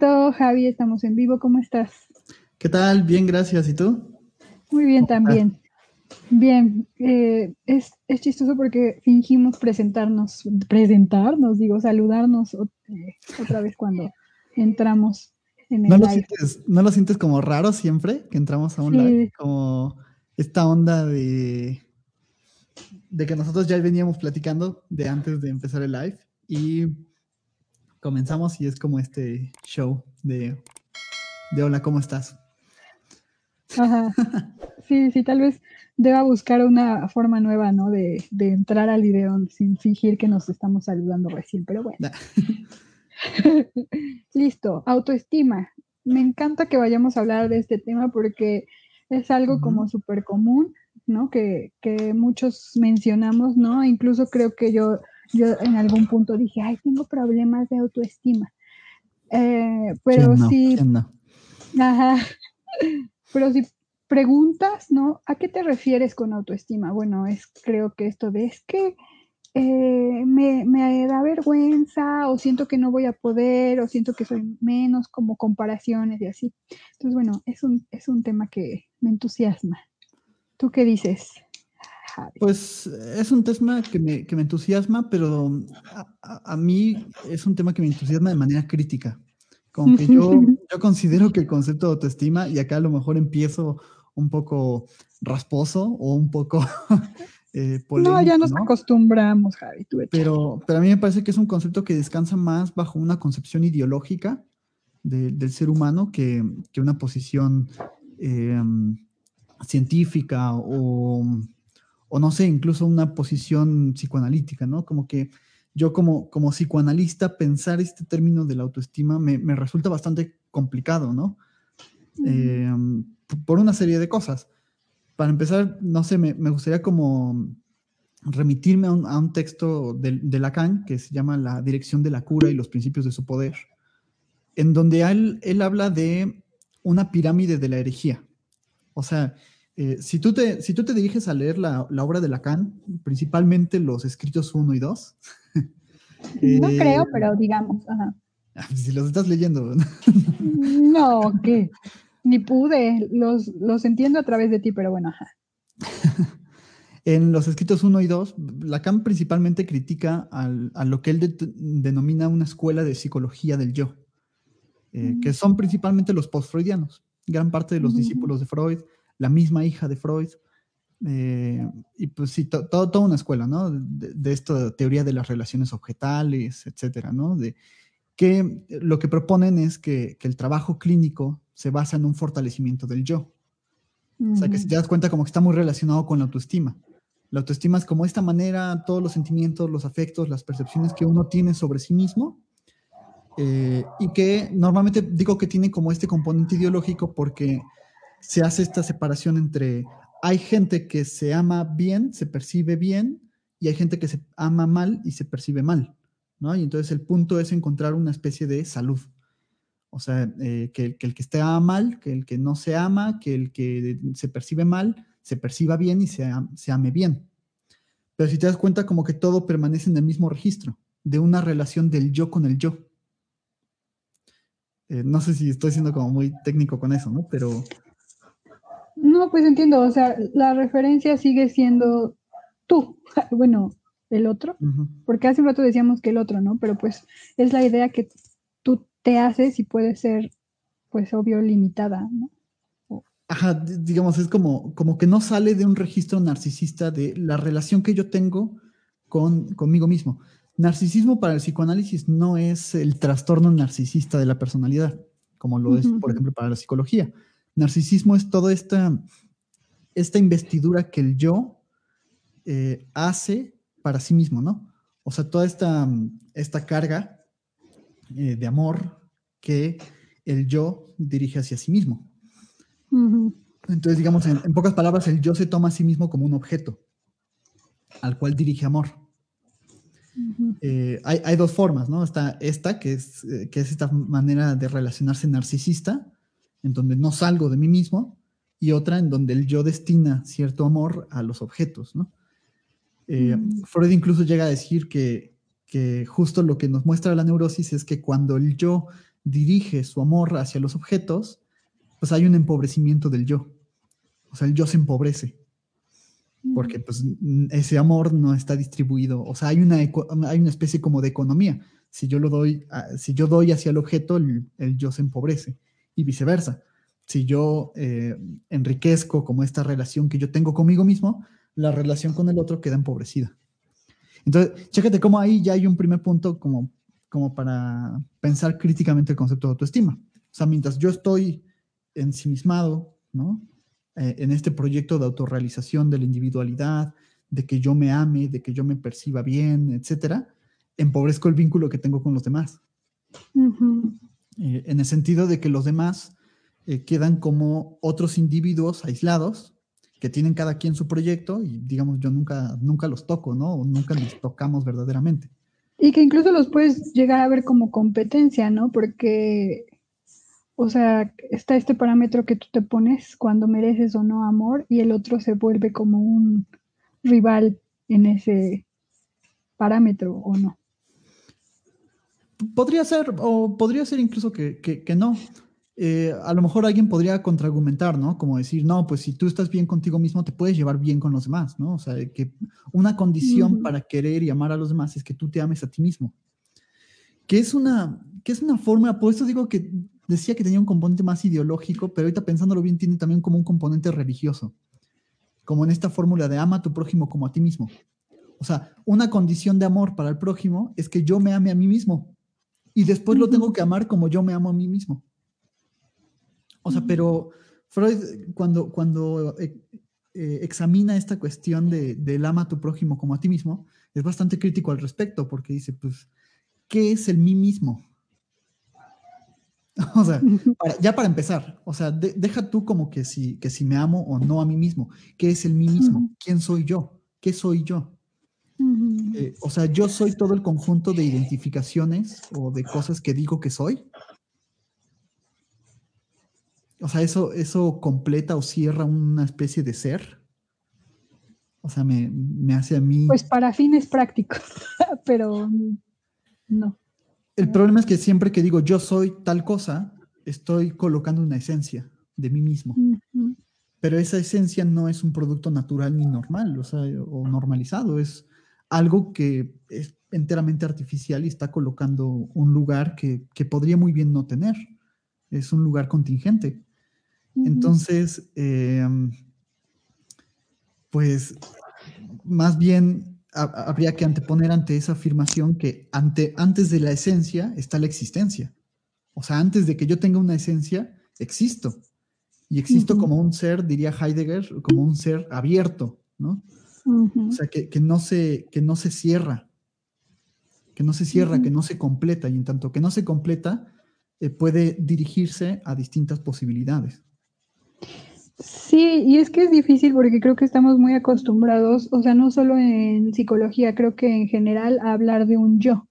Listo, Javi, estamos en vivo. ¿Cómo estás? ¿Qué tal? Bien, gracias. ¿Y tú? Muy bien también. Bien, eh, es, chistoso porque fingimos presentarnos, presentarnos, digo, saludarnos eh, otra vez cuando entramos en el ¿No lo, live. Sientes, ¿No lo sientes como raro siempre que entramos a un live? Como esta onda de, de que nosotros ya veníamos platicando de antes de empezar el live y comenzamos y es como este show de, de hola, ¿cómo estás? Ajá. Sí, sí, tal vez deba buscar una forma nueva, ¿no? De, de entrar al video sin fingir que nos estamos saludando recién, pero bueno. Listo, autoestima. Me encanta que vayamos a hablar de este tema porque es algo como súper común, ¿no? Que, que, muchos mencionamos, ¿no? Incluso creo que yo, yo en algún punto dije, ay, tengo problemas de autoestima. Eh, pero sí. Ajá. Pero si preguntas, ¿no? ¿A qué te refieres con autoestima? Bueno, es creo que esto de es que eh, me, me, da vergüenza o siento que no voy a poder o siento que soy menos como comparaciones y así. Entonces, bueno, es un, es un tema que me entusiasma. ¿Tú qué dices? Pues es un tema que me, que me entusiasma, pero a, a, mí es un tema que me entusiasma de manera crítica. Como que yo, yo considero que el concepto de autoestima, y acá a lo mejor empiezo un poco rasposo o un poco eh, No, ya nos acostumbramos, Javi. pero, pero a mí me parece que es un concepto que descansa más bajo una concepción ideológica del ser humano que, que una posición em, científica o, o, no sé, incluso una posición psicoanalítica, ¿no? Como que yo como, como psicoanalista pensar este término de la autoestima me, me resulta bastante complicado, ¿no? Eh, por una serie de cosas. Para empezar, no sé, me, gustaría como remitirme a un, texto de, Lacan que se llama La dirección de la cura y los principios de su poder, en donde él, él habla de una pirámide de la herejía. O sea, eh, si, tú te, si tú te diriges a leer la, obra de Lacan, principalmente los escritos 1 y 2. no creo, pero digamos. Si los estás leyendo. no, ¿qué? Ni pude, los, los entiendo a través de ti, pero bueno, ajá. en los escritos 1 y 2, Lacan principalmente critica a lo que él denomina una escuela de psicología del yo, eh, que son principalmente los post-freudianos, gran parte de los discípulos de Freud, la misma hija de Freud, eh, y pues sí, toda una escuela, ¿no? De, de, esta teoría de las relaciones objetales, etcétera, ¿no? De que lo que proponen es que, que el trabajo clínico se basa en un fortalecimiento del yo. O sea, que si te das cuenta como que está muy relacionado con la autoestima. La autoestima es como esta manera, todos los sentimientos, los afectos, las percepciones que uno tiene sobre sí mismo, eh, y que normalmente digo que tiene como este componente ideológico porque se hace esta separación entre hay gente que se ama bien, se percibe bien, y hay gente que se ama mal y se percibe mal, ¿no? Y entonces el punto es encontrar una especie de salud. O sea, eh, que, el que esté mal, que el que no se ama, que el que se percibe mal, se perciba bien y se, ame bien. Pero si te das cuenta, como que todo permanece en el mismo registro, de una relación del yo con el yo. Eh, no sé si estoy siendo como muy técnico con eso, ¿no? Pero... No, pues entiendo, o sea, la referencia sigue siendo tú, bueno, el otro, porque hace un rato decíamos que el otro, ¿no? Pero pues es la idea que te haces y puede ser, pues obvio, limitada, ¿no? Ajá, digamos, es como, como que no sale de un registro narcisista de la relación que yo tengo con, conmigo mismo. Narcisismo para el psicoanálisis no es el trastorno narcisista de la personalidad, como lo es, por ejemplo, para la psicología. Narcisismo es toda esta, esta investidura que el yo eh, hace para sí mismo, ¿no? O sea, toda esta, esta carga eh, de amor que el yo dirige hacia sí mismo. Entonces, digamos, en, pocas palabras, el yo se toma a sí mismo como un objeto al cual dirige amor. Eh, hay, dos formas, ¿no? Está esta, que es, que es esta manera de relacionarse narcisista, en donde no salgo de mí mismo, y otra en donde el yo destina cierto amor a los objetos, ¿no? Freud incluso llega a decir que, que justo lo que nos muestra la neurosis es que cuando el yo dirige su amor hacia los objetos, pues hay un empobrecimiento del yo. O sea, el yo se empobrece. Porque pues ese amor no está distribuido. O sea, hay una, hay una especie como de economía. Si yo lo doy, si yo doy hacia el objeto, el, yo se empobrece. Y viceversa. Si yo eh, enriquezco como esta relación que yo tengo conmigo mismo, la relación con el otro queda empobrecida. Entonces, chécate cómo ahí ya hay un primer punto como, como para pensar críticamente el concepto de autoestima. O sea, mientras yo estoy ensimismado, ¿no? Eh, en este proyecto de autorrealización de la individualidad, de que yo me ame, de que yo me perciba bien, etcétera, empobrezco el vínculo que tengo con los demás. Eh, en el sentido de que los demás eh, quedan como otros individuos aislados que tienen cada quien su proyecto y digamos yo nunca, nunca los toco, ¿no? nunca los tocamos verdaderamente. Y que incluso los puedes llegar a ver como competencia, ¿no? Porque o sea, está este parámetro que tú te pones cuando mereces o no amor y el otro se vuelve como un rival en ese parámetro o no. Podría ser, o podría ser incluso que, no. Eh, a lo mejor alguien podría contraargumentar, ¿no? Como decir, no, pues si tú estás bien contigo mismo, te puedes llevar bien con los demás, ¿no? O sea, que una condición para querer y amar a los demás es que tú te ames a ti mismo. Que es una, que es una forma, por eso digo que decía que tenía un componente más ideológico, pero ahorita pensándolo bien tiene también como un componente religioso, como en esta fórmula de ama a tu prójimo como a ti mismo. O sea, una condición de amor para el prójimo es que yo me ame a mí mismo y después lo tengo que amar como yo me amo a mí mismo. O sea, pero Freud cuando, cuando eh, eh, examina esta cuestión de, del ama a tu prójimo como a ti mismo, es bastante crítico al respecto porque dice, pues, ¿qué es el mí mismo? O sea, ya para empezar, o sea, deja tú como que si, que si me amo o no a mí mismo. ¿Qué es el mí mismo? ¿Quién soy yo? ¿Qué soy yo? Eh, o sea, yo soy todo el conjunto de identificaciones o de cosas que digo que soy. O sea, eso, eso completa o cierra una especie de ser. O sea, me, me hace a mí. Pues para fines prácticos, pero no. El problema es que siempre que digo yo soy tal cosa, estoy colocando una esencia de mí mismo. Pero esa esencia no es un producto natural ni normal, o sea, o normalizado, es algo que es enteramente artificial y está colocando un lugar que, podría muy bien no tener. Es un lugar contingente. Entonces, em, pues más bien habría que anteponer ante esa afirmación que ante, antes de la esencia está la existencia. O sea, antes de que yo tenga una esencia, existo. Y existo como un ser, diría Heidegger, como un ser abierto, ¿no? O sea, que, no se, que no se cierra, que no se cierra, que no se completa. Y en tanto que no se completa, eh, puede dirigirse a distintas posibilidades. Sí, y es que es difícil porque creo que estamos muy acostumbrados, o sea, no solo en psicología, creo que en general a hablar de un yo,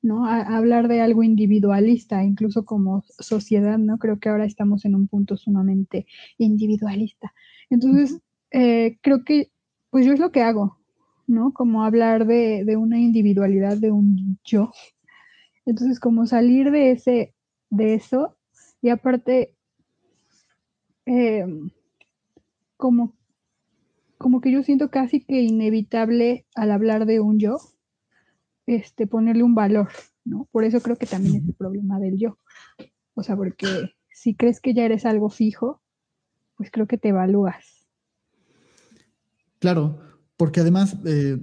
¿no? A, hablar de algo individualista, incluso como sociedad, ¿no? Creo que ahora estamos en un punto sumamente individualista. Entonces, eh, creo que, pues yo es lo que hago, ¿no? Como hablar de, de una individualidad, de un yo. Entonces, como salir de ese, de eso, y aparte, eh, como, como que yo siento casi que inevitable al hablar de un yo, este, ponerle un valor, ¿no? Por eso creo que también es el problema del yo. O sea, porque si crees que ya eres algo fijo, pues creo que te evalúas. Claro, porque además eh,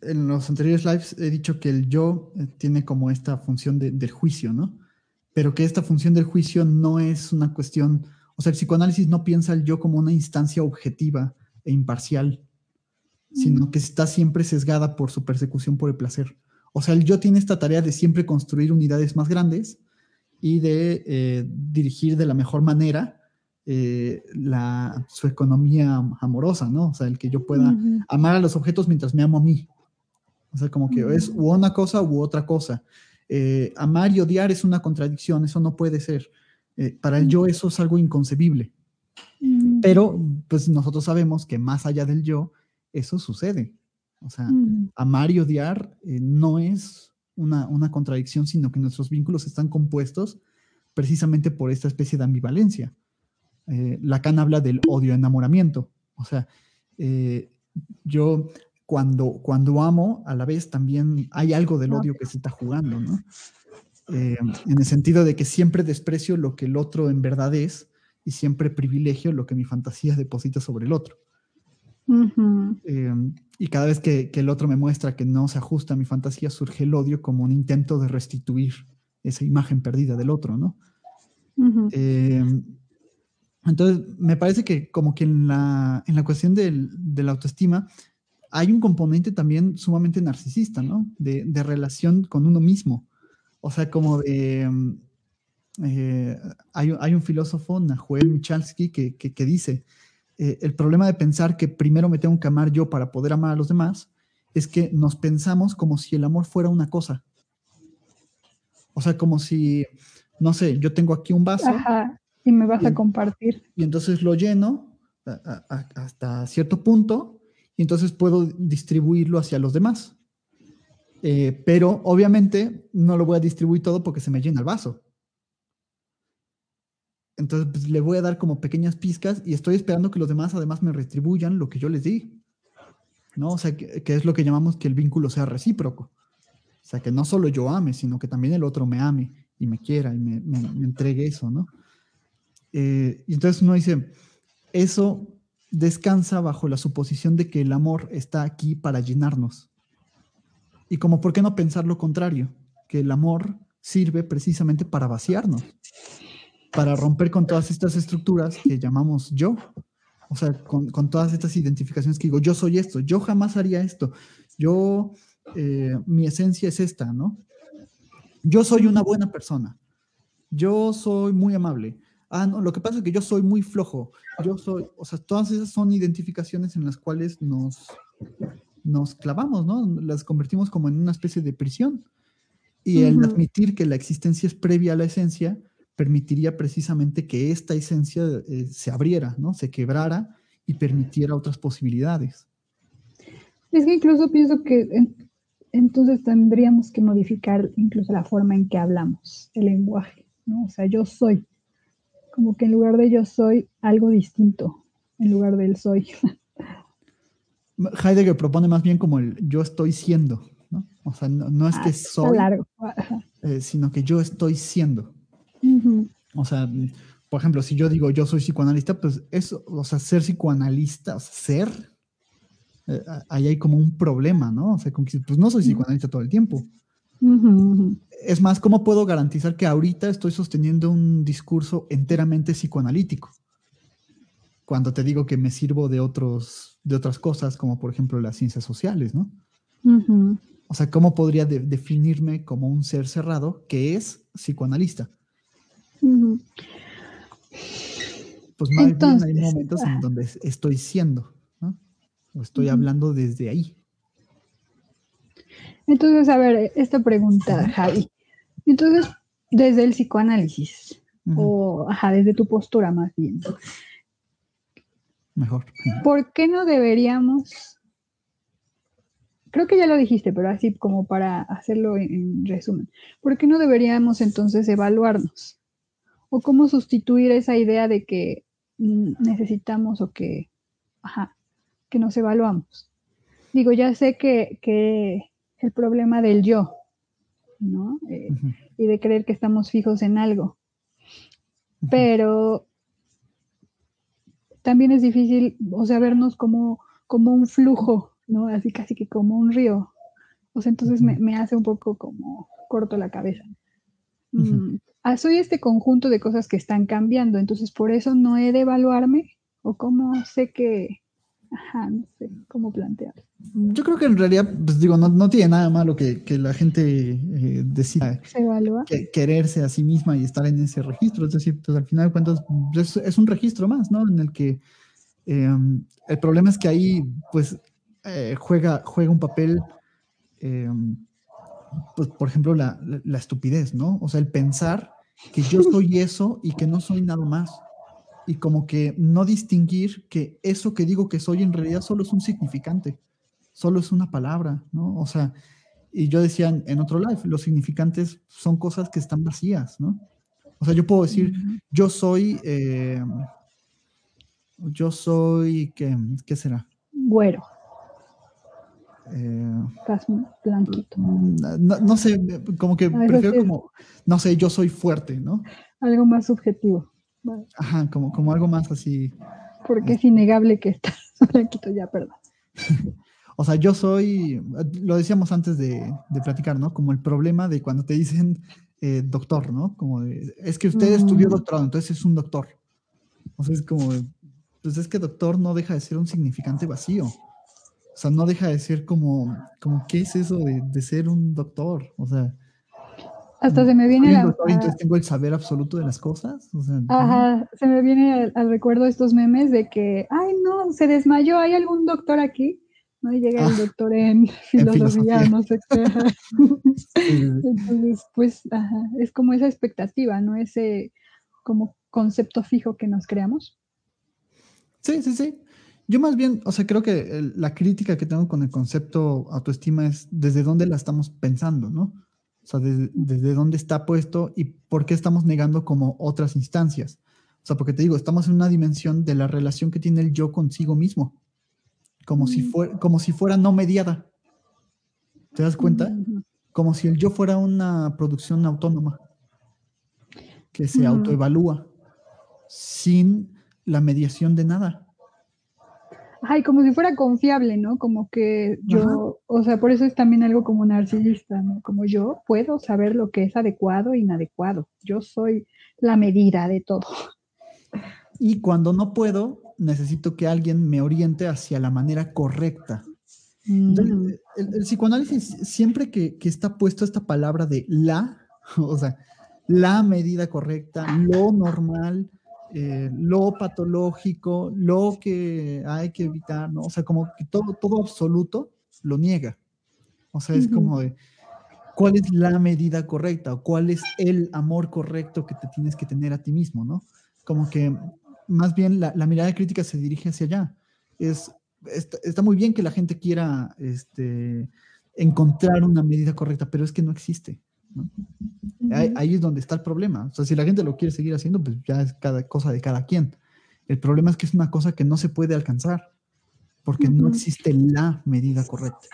en los anteriores lives he dicho que el yo eh, tiene como esta función del juicio, ¿no? Pero que esta función del juicio no es una cuestión o sea, el psicoanálisis no piensa el yo como una instancia objetiva e imparcial, sino que está siempre sesgada por su persecución por el placer. O sea, el yo tiene esta tarea de siempre construir unidades más grandes y de eh, dirigir de la mejor manera eh, la, su economía amorosa, ¿no? O sea, el que yo pueda amar a los objetos mientras me amo a mí. O sea, como que es u una cosa u otra cosa. Eh, amar y odiar es una contradicción, eso no puede ser. Eh, para el yo eso es algo inconcebible. Pero pues nosotros sabemos que más allá del yo, eso sucede. O sea, amar y odiar no es una, contradicción, sino que nuestros vínculos están compuestos precisamente por esta especie de ambivalencia. Eh, Lacan habla del odio-enamoramiento. O sea, eh, yo cuando, cuando amo, a la vez también hay algo del odio que se está jugando, ¿no? Eh, en el sentido de que siempre desprecio lo que el otro en verdad es y siempre privilegio lo que mi fantasía deposita sobre el otro. Eh, y cada vez que, el otro me muestra que no se ajusta a mi fantasía, surge el odio como un intento de restituir esa imagen perdida del otro, ¿no? Eh, entonces, me parece que como que en la, en la cuestión del, de la autoestima hay un componente también sumamente narcisista, ¿no? De, relación con uno mismo. O sea, como de... Eh, hay, hay, un filósofo, Nahuel Michalski, que, que, dice, eh, el problema de pensar que primero me tengo que amar yo para poder amar a los demás es que nos pensamos como si el amor fuera una cosa. O sea, como si, no sé, yo tengo aquí un vaso. Ajá, y me vas a compartir. Y entonces lo lleno hasta cierto punto y entonces puedo distribuirlo hacia los demás. Eh, pero obviamente no lo voy a distribuir todo porque se me llena el vaso. Entonces pues, le voy a dar como pequeñas pizcas y estoy esperando que los demás además me retribuyan lo que yo les di. ¿No? O sea, que, es lo que llamamos que el vínculo sea recíproco. O sea, que no solo yo ame, sino que también el otro me ame y me quiera y me, entregue eso, ¿no? Eh, y entonces uno dice, eso descansa bajo la suposición de que el amor está aquí para llenarnos. Y como, ¿por qué no pensar lo contrario? Que el amor sirve precisamente para vaciarnos, para romper con todas estas estructuras que llamamos yo. O sea, con, todas estas identificaciones que digo, yo soy esto, yo jamás haría esto, yo, eh, mi esencia es esta, ¿no? Yo soy una buena persona, yo soy muy amable. Ah, no, lo que pasa es que yo soy muy flojo, yo soy, o sea, todas esas son identificaciones en las cuales nos, nos clavamos, ¿no? Las convertimos como en una especie de prisión. Y el admitir que la existencia es previa a la esencia permitiría precisamente que esta esencia eh, se abriera, ¿no? Se quebrara y permitiera otras posibilidades. Es que incluso pienso que entonces tendríamos que modificar incluso la forma en que hablamos, el lenguaje, ¿no? O sea, yo soy, como que en lugar de yo soy, algo distinto, en lugar del soy. Heidegger propone más bien como el yo estoy siendo, ¿no? O sea, no, es que ah, soy, eh, sino que yo estoy siendo. O sea, por ejemplo, si yo digo yo soy psicoanalista, pues eso, o sea, ser psicoanalista, ser, eh, ahí hay como un problema, ¿no? O sea, pues no soy psicoanalista todo el tiempo. Es más, ¿cómo puedo garantizar que ahorita estoy sosteniendo un discurso enteramente psicoanalítico? Cuando te digo que me sirvo de otros de otras cosas, como por ejemplo las ciencias sociales, ¿no? O sea, ¿cómo podría definirme como un ser cerrado que es psicoanalista? Pues más bien hay momentos en donde estoy siendo, ¿no? O estoy hablando desde ahí. Entonces, a ver, esta pregunta, Javi. Entonces, desde el psicoanálisis, o ajá, desde tu postura más bien, mejor. ¿Por qué no deberíamos, creo que ya lo dijiste, pero así como para hacerlo en, resumen, ¿por qué no deberíamos entonces evaluarnos? ¿O cómo sustituir esa idea de que mm, necesitamos o que, ajá, que nos evaluamos? Digo, ya sé que, que el problema del yo, ¿no? Eh, y de creer que estamos fijos en algo. Pero también es difícil, o sea, vernos como, como un flujo, ¿no? Así casi que como un río. O sea, entonces me, hace un poco como corto la cabeza. Mm, ah, soy este conjunto de cosas que están cambiando, entonces por eso no he de evaluarme o cómo sé que, ajá, no sé cómo plantearlo. Yo creo que en realidad, pues digo, no, tiene nada malo que, la gente eh, decida que, quererse a sí misma y estar en ese registro. Es decir, pues al final de cuentas pues, es, un registro más, ¿no? En el que em, el problema es que ahí, pues, eh, juega, juega un papel, em, pues, por ejemplo, la, la estupidez, ¿no? O sea, el pensar que yo soy eso y que no soy nada más y como que no distinguir que eso que digo que soy en realidad solo es un significante solo es una palabra, ¿no? O sea, y yo decía en, otro live, los significantes son cosas que están vacías, ¿no? O sea, yo puedo decir, yo soy, eh, yo soy, ¿qué, ¿qué será? Güero. Eh, Estás blanquito. No, sé, como que prefiero como, no sé, yo soy fuerte, ¿no? Algo más subjetivo. Ajá, como, como algo más así. Porque es innegable que estás blanquito ya, perdón. o sea, yo soy, lo decíamos antes de, de, platicar, ¿no? Como el problema de cuando te dicen eh, doctor, ¿no? Como es que usted estudió mm. doctorado, entonces es un doctor. O sea, es como, pues es que doctor no deja de ser un significante vacío. O sea, no deja de ser como, como ¿qué es eso de, ser un doctor? O sea... Hasta se me viene la... Doctor, entonces tengo el saber absoluto de las cosas. Ajá, se me viene al, recuerdo estos memes de que, ay, no, se desmayó, ¿hay algún doctor aquí? ¿no? Y llega el ah, doctor en filosofía, no sé qué. Entonces, pues, ajá, es como esa expectativa, ¿no? Ese como concepto fijo que nos creamos. Sí, sí, sí. Yo más bien, o sea, creo que la crítica que tengo con el concepto autoestima es desde dónde la estamos pensando, ¿no? O sea, desde, dónde está puesto y por qué estamos negando como otras instancias. O sea, porque te digo, estamos en una dimensión de la relación que tiene el yo consigo mismo, como, si, mm. fuera, como si fuera no mediada. ¿Te das cuenta? Como si el yo fuera una producción autónoma que se autoevalúa sin la mediación de nada. Ay, como si fuera confiable, ¿no? Como que yo, o sea, por eso es también algo como narcisista, ¿no? Como yo puedo saber lo que es adecuado e inadecuado. Yo soy la medida de todo. Y cuando no puedo, necesito que alguien me oriente hacia la manera correcta. Mm. el, psicoanálisis, siempre que, que está puesto esta palabra de la, o sea, la medida correcta, lo normal, eh, lo patológico, lo que hay que evitar, ¿no? O sea, como que todo, todo absoluto lo niega. O sea, es como de, ¿cuál es la medida correcta o cuál es el amor correcto que te tienes que tener a ti mismo, ¿no? Como que más bien la, la mirada crítica se dirige hacia allá. Es, está, está, muy bien que la gente quiera este, encontrar una medida correcta, pero es que no existe. Ahí, es donde está el problema. O sea, si la gente lo quiere seguir haciendo, pues ya es cada cosa de cada quien. El problema es que es una cosa que no se puede alcanzar, porque no existe la medida correcta.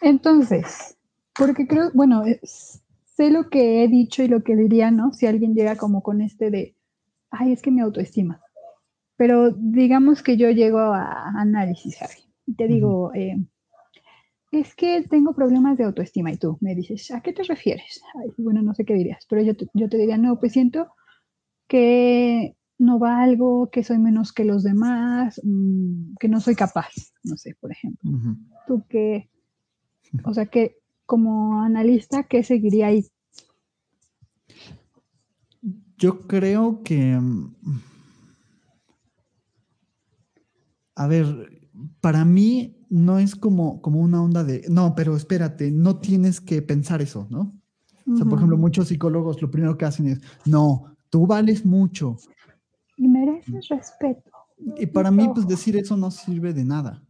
Entonces, porque creo, bueno, sé lo que he dicho y lo que diría, ¿no? Si alguien llega como con este de, ay, es que mi autoestima. Pero digamos que yo llego a análisis, Javi, y te digo, eh, es que tengo problemas de autoestima y tú me dices, ¿a qué te refieres? bueno, no sé qué dirías, pero yo te, yo te diría, no, pues siento que no valgo, que soy menos que los demás, mm, que no soy capaz, no sé, por ejemplo. Tú qué, o sea, que como analista, ¿qué seguiría ahí? Yo creo que, mm, a ver, para mí no es como, como una onda de, no, pero espérate, no tienes que pensar eso, ¿no? O sea, por ejemplo, muchos psicólogos lo primero que hacen es, no, tú vales mucho. Y mereces respeto. Y para mí, pues decir eso no sirve de nada.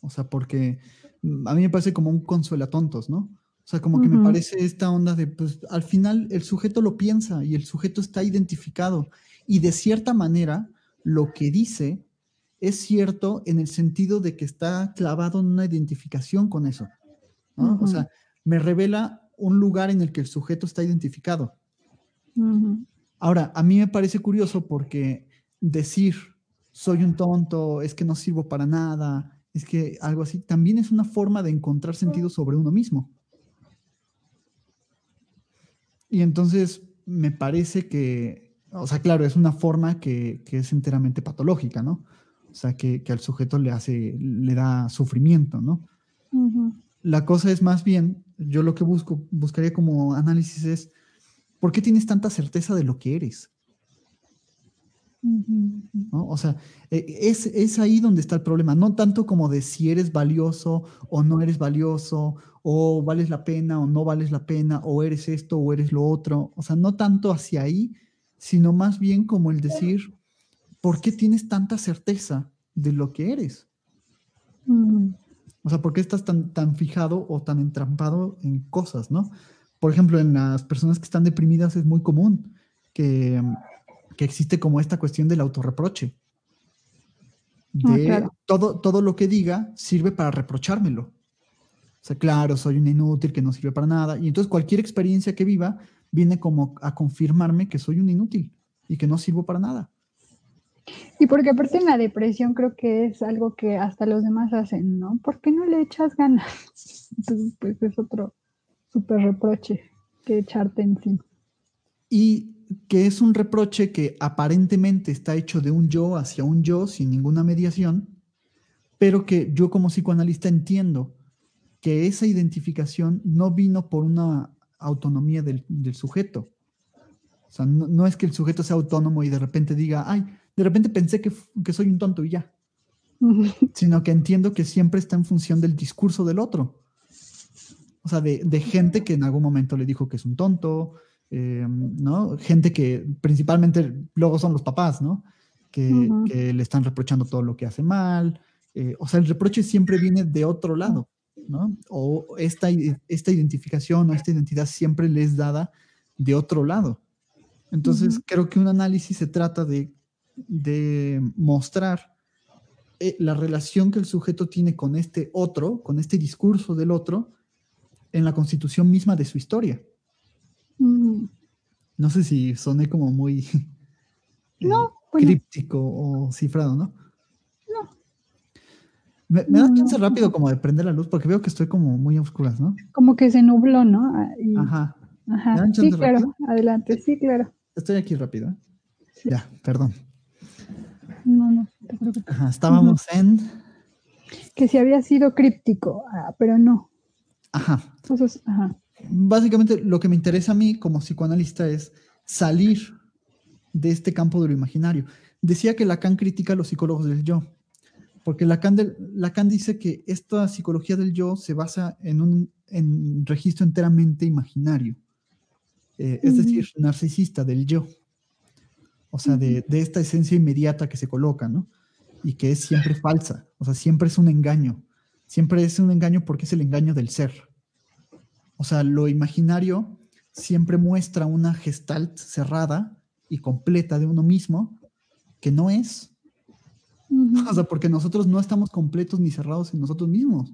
O sea, porque mm, a mí me parece como un consuela tontos, ¿no? O sea, como que me parece esta onda de, pues al final el sujeto lo piensa y el sujeto está identificado. Y de cierta manera, lo que dice es cierto en el sentido de que está clavado en una identificación con eso. O sea, me revela un lugar en el que el sujeto está identificado. Ahora, a mí me parece curioso porque decir soy un tonto, es que no sirvo para nada, es que algo así, también es una forma de encontrar sentido sobre uno mismo. Y entonces me parece que, o sea, claro, es una forma que, que es enteramente patológica, ¿no? O sea, que, al sujeto le hace, le da sufrimiento, ¿no? La cosa es más bien, yo lo que busco, buscaría como análisis es, ¿por qué tienes tanta certeza de lo que eres? O sea, e, es, es, ahí donde está el problema, no tanto como de si eres valioso o no eres valioso, o vales la pena o no vales la pena, o eres esto o eres lo otro, o sea, no tanto hacia ahí, sino más bien como el decir, ¿por qué tienes tanta certeza de lo que eres? O sea, ¿por qué estás tan, tan fijado o tan entrampado en cosas, no? Por ejemplo, en las personas que están deprimidas es muy común que, existe como esta cuestión del autorreproche. Ah, de todo, todo lo que diga sirve para reprochármelo. O sea, claro, soy un inútil que no sirve para nada. Y entonces cualquier experiencia que viva viene como a confirmarme que soy un inútil y que no sirvo para nada. Y porque aparte en la depresión creo que es algo que hasta los demás hacen, ¿no? ¿Por qué no le echas ganas? Entonces, pues es otro súper reproche que echarte encima. Y que es un reproche que aparentemente está hecho de un yo hacia un yo sin ninguna mediación, pero que yo como psicoanalista entiendo que esa identificación no vino por una autonomía del, sujeto. O sea, no, es que el sujeto sea autónomo y de repente diga, ay, de repente pensé que, que soy un tonto y ya. Sino que entiendo que siempre está en función del discurso del otro. O sea, de, de gente que en algún momento le dijo que es un tonto, eh, ¿no? Gente que principalmente luego son los papás, ¿no? Que, que le están reprochando todo lo que hace mal. Eh, o sea, el reproche siempre viene de otro lado, ¿no? O esta, esta identificación o esta identidad siempre le es dada de otro lado. Entonces, creo que un análisis se trata de, de mostrar eh, la relación que el sujeto tiene con este otro, con este discurso del otro, en la constitución misma de su historia. No sé si soné como muy eh, no, críptico o cifrado, ¿no? No. Me, da chance rápido como de prender la luz porque veo que estoy como muy a oscuras, ¿no? Como que se nubló, ¿no? Ah, Ajá. Ajá. Sí, claro. Adelante, sí, claro. Estoy aquí rápido. ¿eh? Ya, perdón. No, no, te Ajá, estábamos en... Que si había sido críptico, ah, pero no. Ajá. Entonces, ajá básicamente lo que me interesa a mí como psicoanalista es salir de este campo de lo imaginario. Decía que Lacan critica a los psicólogos del yo, porque Lacan, Lacan dice que esta psicología del yo se basa en un en registro enteramente imaginario, eh, es decir, narcisista del yo, o sea, de, de, esta esencia inmediata que se coloca, ¿no? Y que es siempre falsa, o sea, siempre es un engaño, siempre es un engaño porque es el engaño del ser. O sea, lo imaginario siempre muestra una gestalt cerrada y completa de uno mismo que no es. O sea, porque nosotros no estamos completos ni cerrados en nosotros mismos,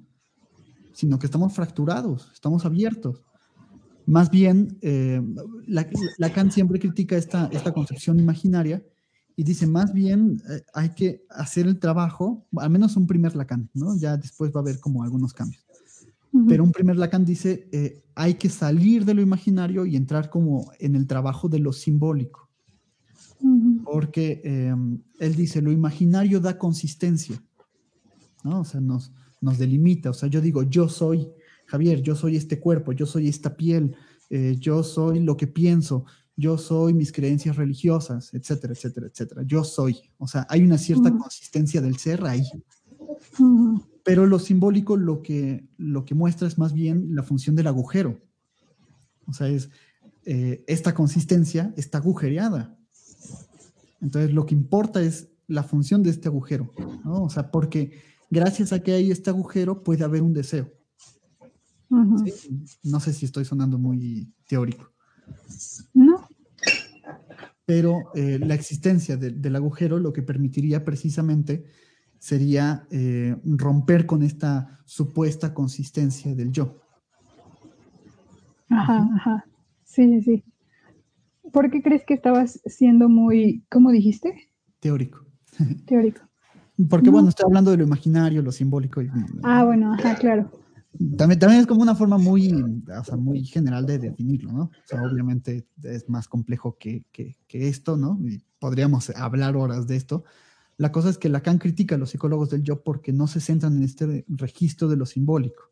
sino que estamos fracturados, estamos abiertos. Más bien, eh, Lacan siempre critica esta, esta concepción imaginaria y dice, más bien eh, hay que hacer el trabajo, al menos un primer Lacan, ¿no? Ya después va a haber como algunos cambios pero un primer Lacan dice, eh, hay que salir de lo imaginario y entrar como en el trabajo de lo simbólico. Porque em, él dice, lo imaginario da consistencia, ¿no? O sea, nos, nos delimita. O sea, yo digo, yo soy Javier, yo soy este cuerpo, yo soy esta piel, eh, yo soy lo que pienso, yo soy mis creencias religiosas, etcétera, etcétera, etcétera. Yo soy. O sea, hay una cierta consistencia del ser ahí. Pero lo simbólico lo que, lo que muestra es más bien la función del agujero. O sea, es eh, esta consistencia está agujereada. Entonces, lo que importa es la función de este agujero, ¿no? O sea, porque gracias a que hay este agujero puede haber un deseo. No sé si estoy sonando muy teórico. No. Pero eh, la existencia del agujero lo que permitiría precisamente sería eh, romper con esta supuesta consistencia del yo. Ajá, ajá. Sí, sí. ¿Por qué crees que estabas siendo muy, ¿cómo dijiste? Teórico. Teórico. Porque, bueno, estoy hablando de lo imaginario, lo simbólico. ah, bueno, ajá, claro. También, también es como una forma muy, o sea, muy general de definirlo, ¿no? O sea, obviamente es más complejo que, que, que esto, ¿no? Y podríamos hablar horas de esto, la cosa es que Lacan critica a los psicólogos del yo porque no se centran en este registro de lo simbólico,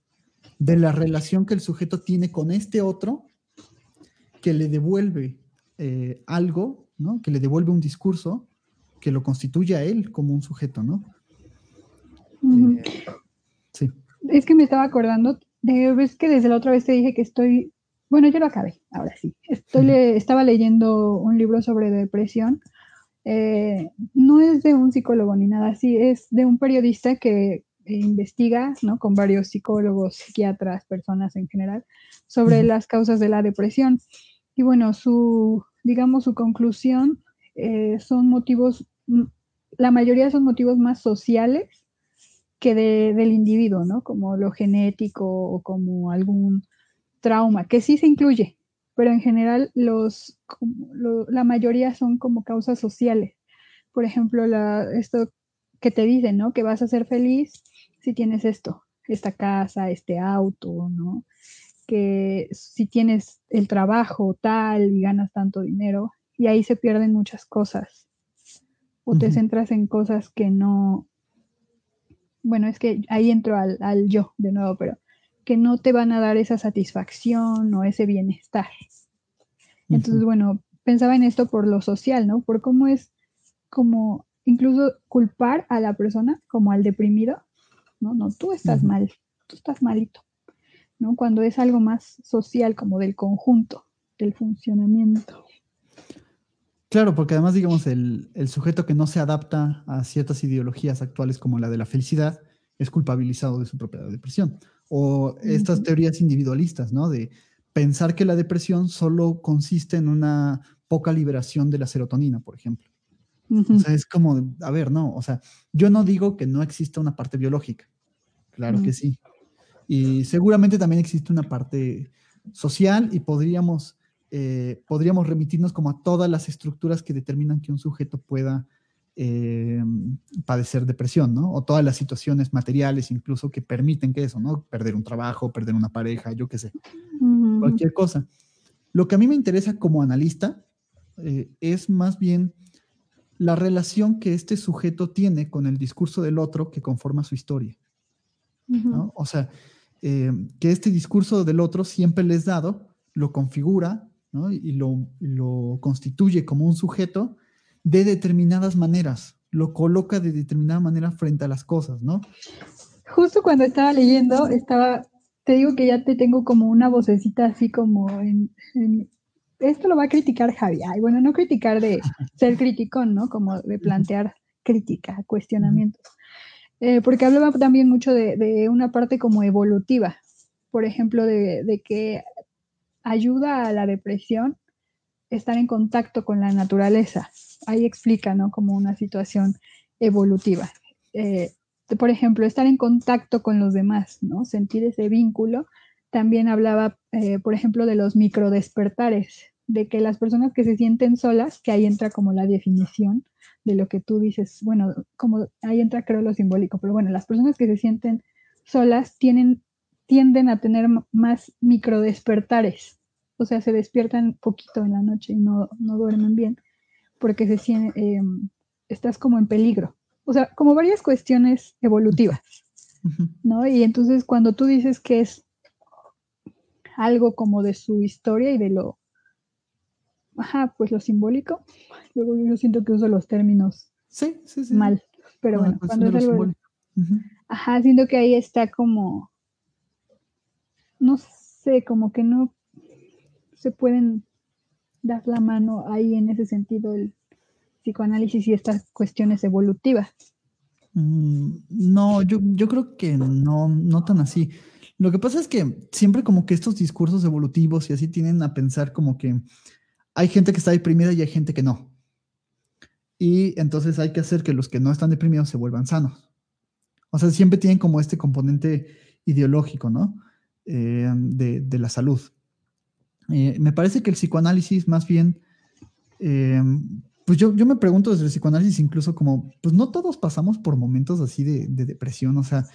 de la relación que el sujeto tiene con este otro que le devuelve eh, algo, ¿no? que le devuelve un discurso que lo constituye a él como un sujeto, ¿no? Eh, sí. Es que me estaba acordando, de, ves que desde la otra vez te dije que estoy, bueno, yo lo acabé, ahora sí. Estoy estaba leyendo un libro sobre depresión eh, no es de un psicólogo ni nada así, es de un periodista que investiga, ¿no? Con varios psicólogos, psiquiatras, personas en general, sobre las causas de la depresión. Y bueno, su digamos, su conclusión eh, son motivos, la mayoría son motivos más sociales que del individuo, ¿no? Como lo genético o como algún trauma, que sí se incluye, pero en general los, la mayoría son como causas sociales. Por ejemplo, la, esto que te dicen, ¿no? Que vas a ser feliz si tienes esto, esta casa, este auto, ¿no? Que si tienes el trabajo tal y ganas tanto dinero, y ahí se pierden muchas cosas. O te centras en cosas que no, bueno, es que ahí entro al, al, yo de nuevo, pero que no te van a dar esa satisfacción o ese bienestar. Entonces, bueno, pensaba en esto por lo social, ¿no? Por cómo es como incluso culpar a la persona como al deprimido, ¿no? No, tú estás mal, tú estás malito, ¿no? Cuando es algo más social, como del conjunto, del funcionamiento. Claro, porque además, digamos, el, sujeto que no se adapta a ciertas ideologías actuales como la de la felicidad es culpabilizado de su propia depresión. O estas teorías individualistas, ¿no? De pensar que la depresión solo consiste en una poca liberación de la serotonina, por ejemplo. O sea, es como, a ver, no, o sea, yo no digo que no exista una parte biológica, claro que sí. Y seguramente también existe una parte social y podríamos, eh, podríamos remitirnos como a todas las estructuras que determinan que un sujeto pueda eh, padecer depresión, ¿no? O todas las situaciones materiales incluso que permiten que eso, ¿no? Perder un trabajo, perder una pareja, yo qué sé, cualquier cosa. Lo que a mí me interesa como analista eh, es más bien la relación que este sujeto tiene con el discurso del otro que conforma su historia. O sea, eh, que este discurso del otro siempre le es dado, lo configura y lo, lo, constituye como un sujeto de determinadas maneras, lo coloca de determinada manera frente a las cosas, ¿no? Justo cuando estaba leyendo, estaba, te digo que ya te tengo como una vocecita así como en, esto lo va a criticar Javi. Ay, bueno, no criticar de ser crítico, ¿no? Como de plantear crítica, cuestionamientos. Eh, porque hablaba también mucho de, una parte como evolutiva, por ejemplo, de, que ayuda a la depresión estar en contacto con la naturaleza. Ahí explica, ¿no? Como una situación evolutiva. Eh, por ejemplo, estar en contacto con los demás, ¿no? Sentir ese vínculo. También hablaba, eh, por ejemplo, de los microdespertares, de que las personas que se sienten solas, que ahí entra como la definición de lo que tú dices, bueno, como ahí entra creo lo simbólico, pero bueno, las personas que se sienten solas tienen, tienden a tener más microdespertares, o sea, se despiertan poquito en la noche y no, no duermen bien, porque se em, estás como en peligro. O sea, como varias cuestiones evolutivas, ¿no? Y entonces cuando tú dices que es algo como de su historia y de lo ajá, pues lo simbólico. Luego yo siento que uso los términos sí, sí, sí. mal, pero bueno, cuando es algo... Ajá, siento que ahí está como, no sé, como que no se pueden dar la mano ahí en ese sentido el psicoanálisis y estas cuestiones evolutivas. Mm, no, yo, yo creo que no, no tan así. Lo que pasa es que siempre como que estos discursos evolutivos y así tienen a pensar como que hay gente que está deprimida y hay gente que no. Y entonces hay que hacer que los que no están deprimidos se vuelvan sanos. O sea, siempre tienen como este componente ideológico, ¿no? Eh, de, la salud. Eh, me parece que el psicoanálisis más bien, eh, pues yo, yo me pregunto desde el psicoanálisis incluso como, pues no todos pasamos por momentos así de, de depresión, o sea,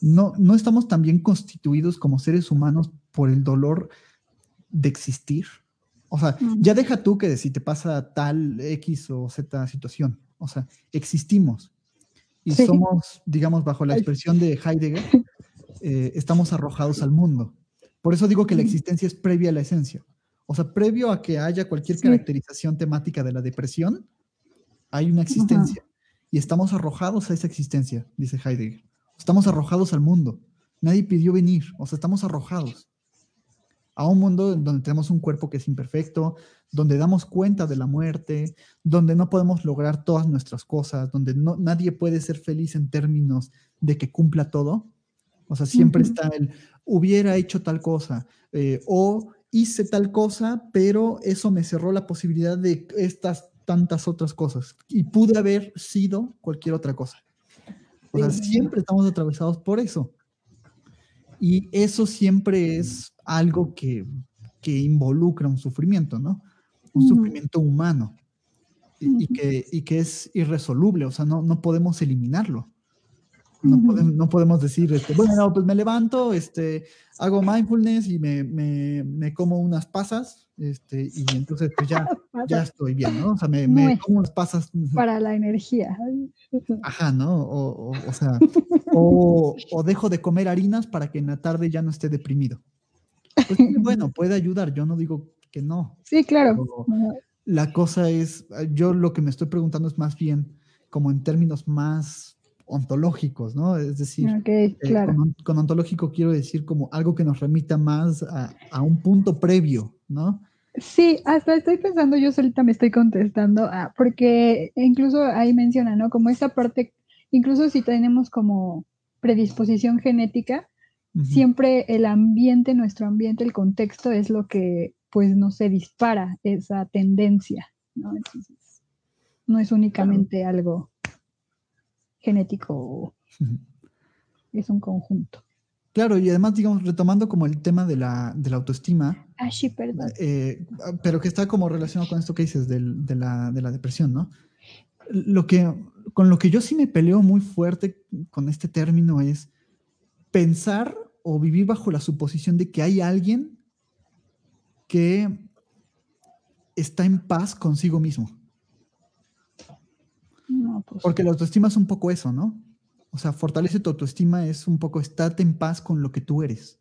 no, no estamos tan bien constituidos como seres humanos por el dolor de existir. O sea, ya deja tú que si te pasa tal X o Z situación. O sea, existimos. Y somos, digamos, bajo la expresión de Heidegger, eh, estamos arrojados al mundo. Por eso digo que la existencia es previa a la esencia. O sea, previo a que haya cualquier caracterización temática de la depresión, hay una existencia. Y estamos arrojados a esa existencia, dice Heidegger. Estamos arrojados al mundo. Nadie pidió venir. O sea, estamos arrojados a un mundo donde tenemos un cuerpo que es imperfecto, donde damos cuenta de la muerte, donde no podemos lograr todas nuestras cosas, donde no, nadie puede ser feliz en términos de que cumpla todo. O sea, siempre está el hubiera hecho tal cosa eh, o hice tal cosa, pero eso me cerró la posibilidad de estas tantas otras cosas y pude haber sido cualquier otra cosa. O sea, siempre estamos atravesados por eso. Y eso siempre es algo que, que involucra un sufrimiento, ¿no? Un sufrimiento humano y, que, y, que, es irresoluble, o sea, no, no podemos eliminarlo. No, podemos, no podemos decir, este, bueno, pues me levanto, este, hago mindfulness y me, me, me como unas pasas, este, y entonces pues ya, ya estoy bien, ¿no? O sea, me, me como unas pasas. Para la energía. Ajá, ¿no? O, o, sea, o, o, dejo de comer harinas para que en la tarde ya no esté deprimido. Pues, bueno, puede ayudar, yo no digo que no. Sí, claro. la cosa es, yo lo que me estoy preguntando es más bien como en términos más ontológicos, ¿no? Es decir, eh, con, ontológico quiero decir como algo que nos remita más a, un punto previo, ¿no? Sí, hasta estoy pensando, yo solita me estoy contestando, ah, porque incluso ahí menciona, ¿no? Como esa parte, incluso si tenemos como predisposición genética, siempre el ambiente, nuestro ambiente, el contexto es lo que pues no se dispara esa tendencia, ¿no? Entonces, no es únicamente algo genético es un conjunto. Claro, y además, digamos, retomando como el tema de la, de la autoestima. Ah, sí, perdón. Eh, pero que está como relacionado con esto que dices de, la, de la depresión, ¿no? Lo que, con lo que yo sí me peleo muy fuerte con este término es pensar o vivir bajo la suposición de que hay alguien que está en paz consigo mismo. Pues Porque la autoestima es un poco eso, ¿no? O sea, fortalece tu autoestima es un poco estarte en paz con lo que tú eres.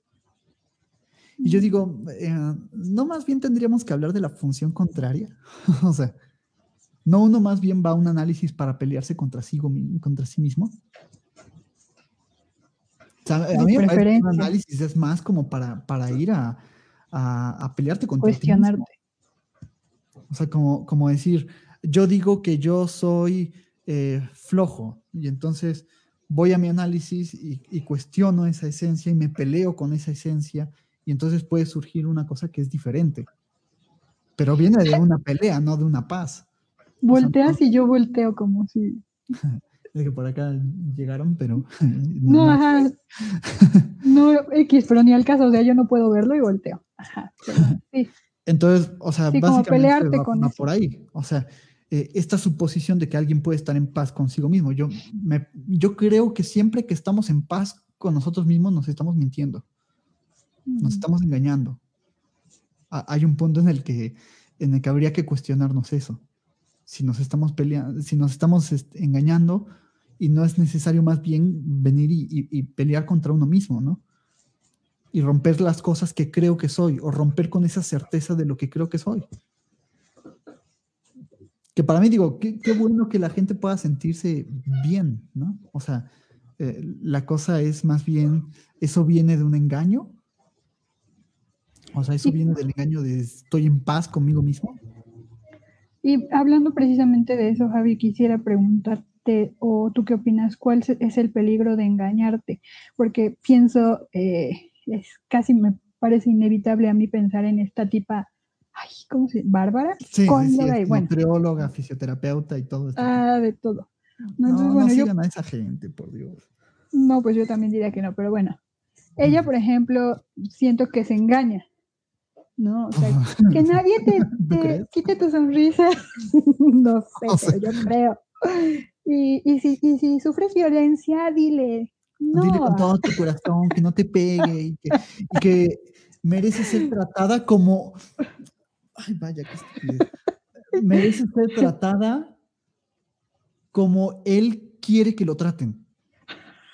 Y yo digo, eh, ¿no más bien tendríamos que hablar de la función contraria? o sea, ¿no uno más bien va a un análisis para pelearse contra sí, contra sí mismo? O sea, a mí me un análisis es más como para, para ir a, a, pelearte contra Cuestionarte. O sea, como, como decir, yo digo que yo soy eh, flojo y entonces voy a mi análisis y, cuestiono esa esencia y me peleo con esa esencia y entonces puede surgir una cosa que es diferente. Pero viene de una pelea, no de una paz. Volteas y yo volteo como si... Es que por acá llegaron, pero... No, ajá. No, X, pero ni al caso, o sea, yo no puedo verlo y volteo. Ajá. Entonces, o sea, básicamente pelearte con por ahí. O sea, eh, esta suposición de que alguien puede estar en paz consigo mismo. Yo, me, yo creo que siempre que estamos en paz con nosotros mismos nos estamos mintiendo, nos mm. estamos engañando. hay un punto en el, que, en el que habría que cuestionarnos eso. Si nos estamos peleando, si nos estamos este, engañando y no es necesario más bien venir y, y pelear contra uno mismo, ¿no? Y romper las cosas que creo que soy o romper con esa certeza de lo que creo que soy que para mí digo, qué, bueno que la gente pueda sentirse bien, ¿no? O sea, eh, la cosa es más bien, ¿eso viene de un engaño? O sea, ¿eso viene del engaño de estoy en paz conmigo mismo? Y hablando precisamente de eso, Javi, quisiera preguntarte, o tú qué opinas, ¿cuál es el peligro de engañarte? Porque pienso, eh, es casi me parece inevitable a mí pensar en esta tipa ay, ¿cómo se llama? ¿Bárbara? Sí, nutrióloga, fisioterapeuta y todo esto. Ah, de todo. No, no, bueno, sigan a esa gente, por Dios. No, pues yo también diría que no, pero bueno. Ella, por ejemplo, siento que se engaña, ¿no? O sea, que nadie te, quite tu sonrisa. no sé, pero yo creo. Y, y, si, y si sufres violencia, dile. No. Dile con todo tu corazón que no te pegue y que, y que mereces ser tratada como Ay, vaya, que Merece ser tratada como él quiere que lo traten.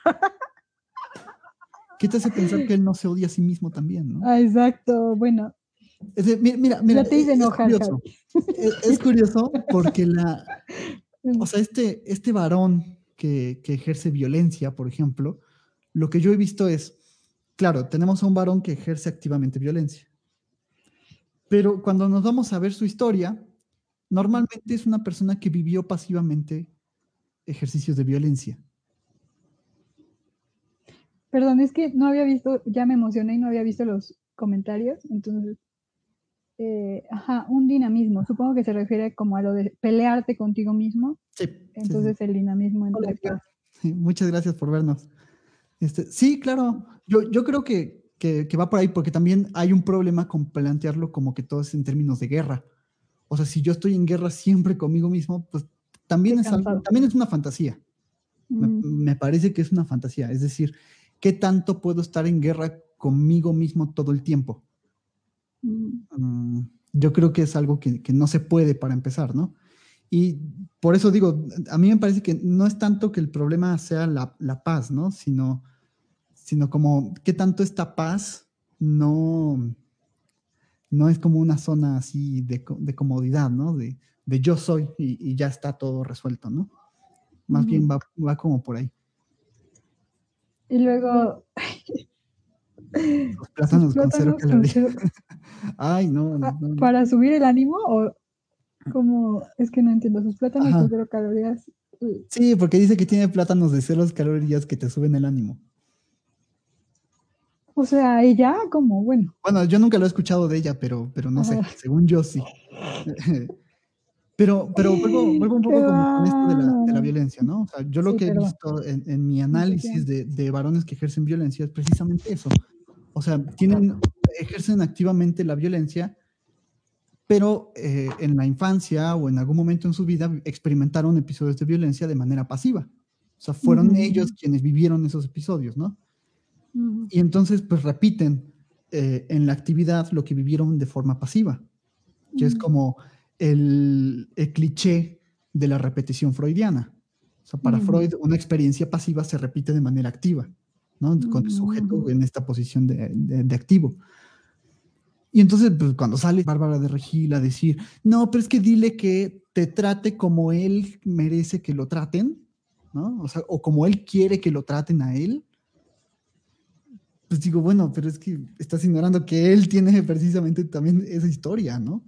¿Qué te hace pensar que él no se odia a sí mismo también? ¿no? Ah, exacto, bueno. mira, mira, te es, curioso. Es, curioso porque la, o sea, este, este varón que, que, ejerce violencia, por ejemplo, lo que yo he visto es, claro, tenemos a un varón que ejerce activamente violencia. Pero cuando nos vamos a ver su historia, normalmente es una persona que vivió pasivamente ejercicios de violencia. Perdón, es que no había visto, ya me emocioné y no había visto los comentarios, entonces eh, ajá, un dinamismo. Supongo que se refiere como a lo de pelearte contigo mismo. Sí. Entonces el dinamismo entre Muchas gracias por vernos. Este, sí, claro. Yo, yo creo que, que, va por ahí porque también hay un problema con plantearlo como que todo es en términos de guerra. O sea, si yo estoy en guerra siempre conmigo mismo, pues también, es, también es una fantasía. Mm. Me, parece que es una fantasía. Es decir, ¿qué tanto puedo estar en guerra conmigo mismo todo el tiempo? Mm. Mm, yo creo que es algo que, que, no se puede para empezar, ¿no? Y por eso digo, a mí me parece que no es tanto que el problema sea la, la paz, ¿no? Sino, sino como qué tanto esta paz no, no es como una zona así de, de comodidad, ¿no? De, de yo soy y, ya está todo resuelto, ¿no? Más bien va, va, como por ahí. Y luego... Los plátanos, con cero calorías. Ay, no, ¿Para subir el ánimo o como, es que no entiendo, sus plátanos con cero calorías? Sí, porque dice que tiene plátanos de cero calorías que te suben el ánimo. O sea, ella como, bueno. Bueno, yo nunca lo he escuchado de ella, pero, pero no sé, según yo sí. Pero, pero vuelvo, vuelvo un poco con, esto de la, de la, violencia, ¿no? O sea, yo lo que he visto en, en, mi análisis de, de, varones que ejercen violencia es precisamente eso. O sea, tienen, ejercen activamente la violencia, pero eh, en la infancia o en algún momento en su vida experimentaron episodios de violencia de manera pasiva. O sea, fueron ellos quienes vivieron esos episodios, ¿no? Y entonces, pues repiten eh, en la actividad lo que vivieron de forma pasiva, que es como el, cliché de la repetición freudiana. O sea, para Freud, una experiencia pasiva se repite de manera activa, ¿no? Con el sujeto en esta posición de, activo. Y entonces, pues, cuando sale Bárbara de Regil a decir, no, pero es que dile que te trate como él merece que lo traten, ¿no? O sea, o como él quiere que lo traten a él. Pues digo, bueno, pero es que estás ignorando que él tiene precisamente también esa historia, ¿no?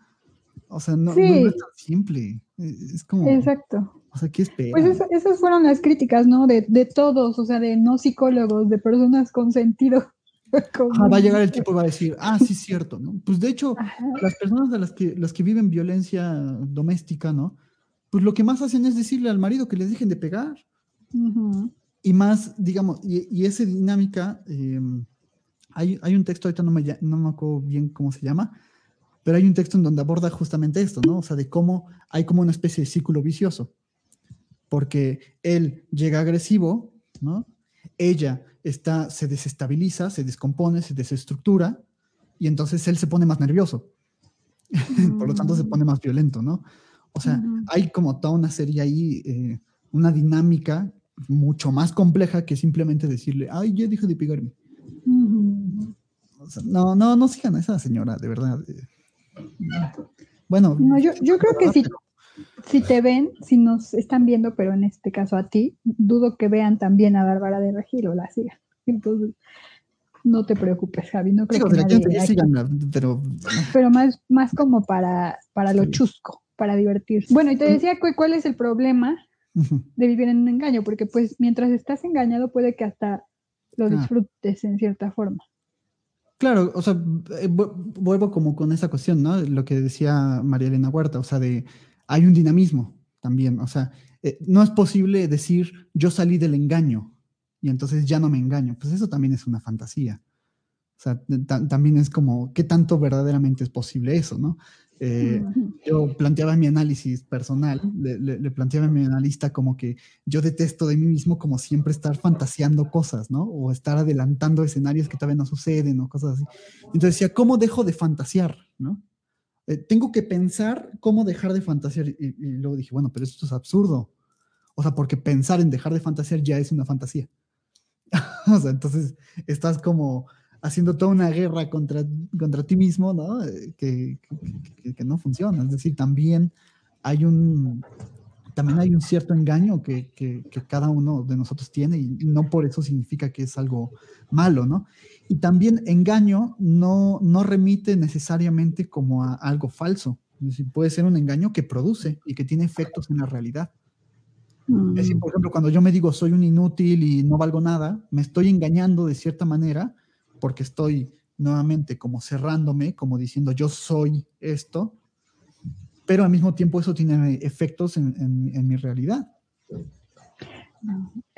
O sea, no, es tan simple. Es como. Exacto. O sea, ¿qué espera? Pues esas fueron las críticas, ¿no? De, de, todos, o sea, de no psicólogos, de personas con sentido. va a llegar el tipo y va a decir, ah, sí, es cierto, ¿no? Pues de hecho, las personas de las que, las que viven violencia doméstica, ¿no? Pues lo que más hacen es decirle al marido que les dejen de pegar. Y más, digamos, y, y esa dinámica, em, hay, hay, un texto, ahorita no me, no me acuerdo bien cómo se llama, pero hay un texto en donde aborda justamente esto, ¿no? O sea, de cómo hay como una especie de círculo vicioso, porque él llega agresivo, ¿no? Ella está, se desestabiliza, se descompone, se desestructura, y entonces él se pone más nervioso. Por lo tanto, se pone más violento, ¿no? O sea, hay como toda una serie ahí, eh, una dinámica mucho más compleja que simplemente decirle, ay, ya dije de pegarme. No, no, no sigan a esa señora, de verdad. Eh. Bueno. yo, creo que si, si te ven, si nos están viendo, pero en este caso a ti, dudo que vean también a Bárbara de Regil o la sigan. Entonces, no te preocupes, Javi. No creo que nadie pero... pero más, más como para, para lo chusco, para divertirse. Bueno, y te decía cuál es el problema de vivir en un engaño, porque pues mientras estás engañado puede que hasta lo ah. disfrutes en cierta forma. Claro, o sea, eh, vuelvo como con esa cuestión, ¿no? Lo que decía María Elena Huerta, o sea, de hay un dinamismo también, o sea, eh, no es posible decir yo salí del engaño y entonces ya no me engaño, pues eso también es una fantasía. O sea, también es como, ¿qué tanto verdaderamente es posible eso, no? Eh, yo planteaba mi análisis personal, le, planteaba a mi analista como que yo detesto de mí mismo como siempre estar fantaseando cosas, ¿no? O estar adelantando escenarios que todavía no suceden o cosas así. Entonces decía, ¿cómo dejo de fantasear, ¿no? Eh, tengo que pensar cómo dejar de fantasear. Y, y, luego dije, bueno, pero esto es absurdo. O sea, porque pensar en dejar de fantasear ya es una fantasía. o sea, entonces estás como haciendo toda una guerra contra, contra ti mismo, ¿no? Eh, que, que, no funciona. Es decir, también hay un, también hay un cierto engaño que, que, cada uno de nosotros tiene y no por eso significa que es algo malo, ¿no? Y también engaño no, no remite necesariamente como a algo falso. Es decir, puede ser un engaño que produce y que tiene efectos en la realidad. Es decir, mm. por ejemplo, cuando yo me digo soy un inútil y no valgo nada, me estoy engañando de cierta manera porque estoy nuevamente como cerrándome, como diciendo yo soy esto, pero al mismo tiempo eso tiene efectos en, mi realidad.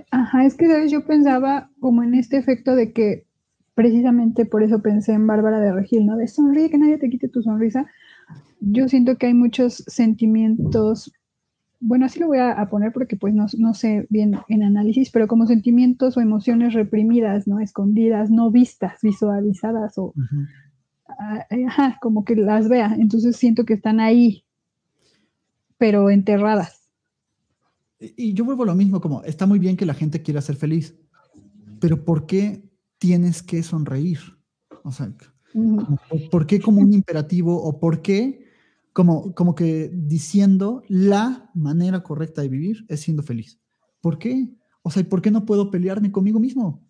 Ajá, es que ¿sabes? yo pensaba como en este efecto de que precisamente por eso pensé en Bárbara de Regil, ¿no? De sonríe, que nadie te quite tu sonrisa. Yo siento que hay muchos sentimientos, bueno, así lo voy a, poner porque pues no, no, sé bien en análisis, pero como sentimientos o emociones reprimidas, ¿no? Escondidas, no vistas, visualizadas o... Ajá, como que las vea. Entonces siento que están ahí, pero enterradas. Y yo vuelvo a lo mismo, como está muy bien que la gente quiera ser feliz, pero ¿por qué tienes que sonreír? O sea, ¿por qué como un imperativo o por qué como, como que diciendo la manera correcta de vivir es siendo feliz? ¿Por qué? O sea, ¿por qué no puedo pelearme conmigo mismo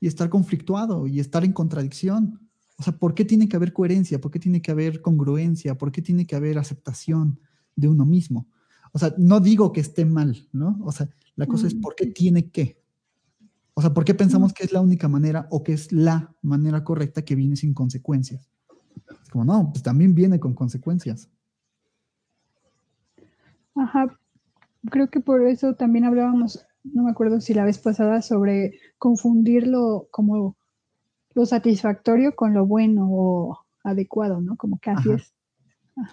y estar conflictuado y estar en contradicción? O sea, ¿por qué tiene que haber coherencia? ¿Por qué tiene que haber congruencia? ¿Por qué tiene que haber aceptación de uno mismo? O sea, no digo que esté mal, ¿no? O sea, la cosa es por qué tiene que. O sea, ¿por qué pensamos que es la única manera o que es la manera correcta que viene sin consecuencias? Es como, no, pues también viene con consecuencias. Ajá, creo que por eso también hablábamos, no me acuerdo si la vez pasada, sobre confundirlo como lo satisfactorio con lo bueno o adecuado, ¿no? Como que así es.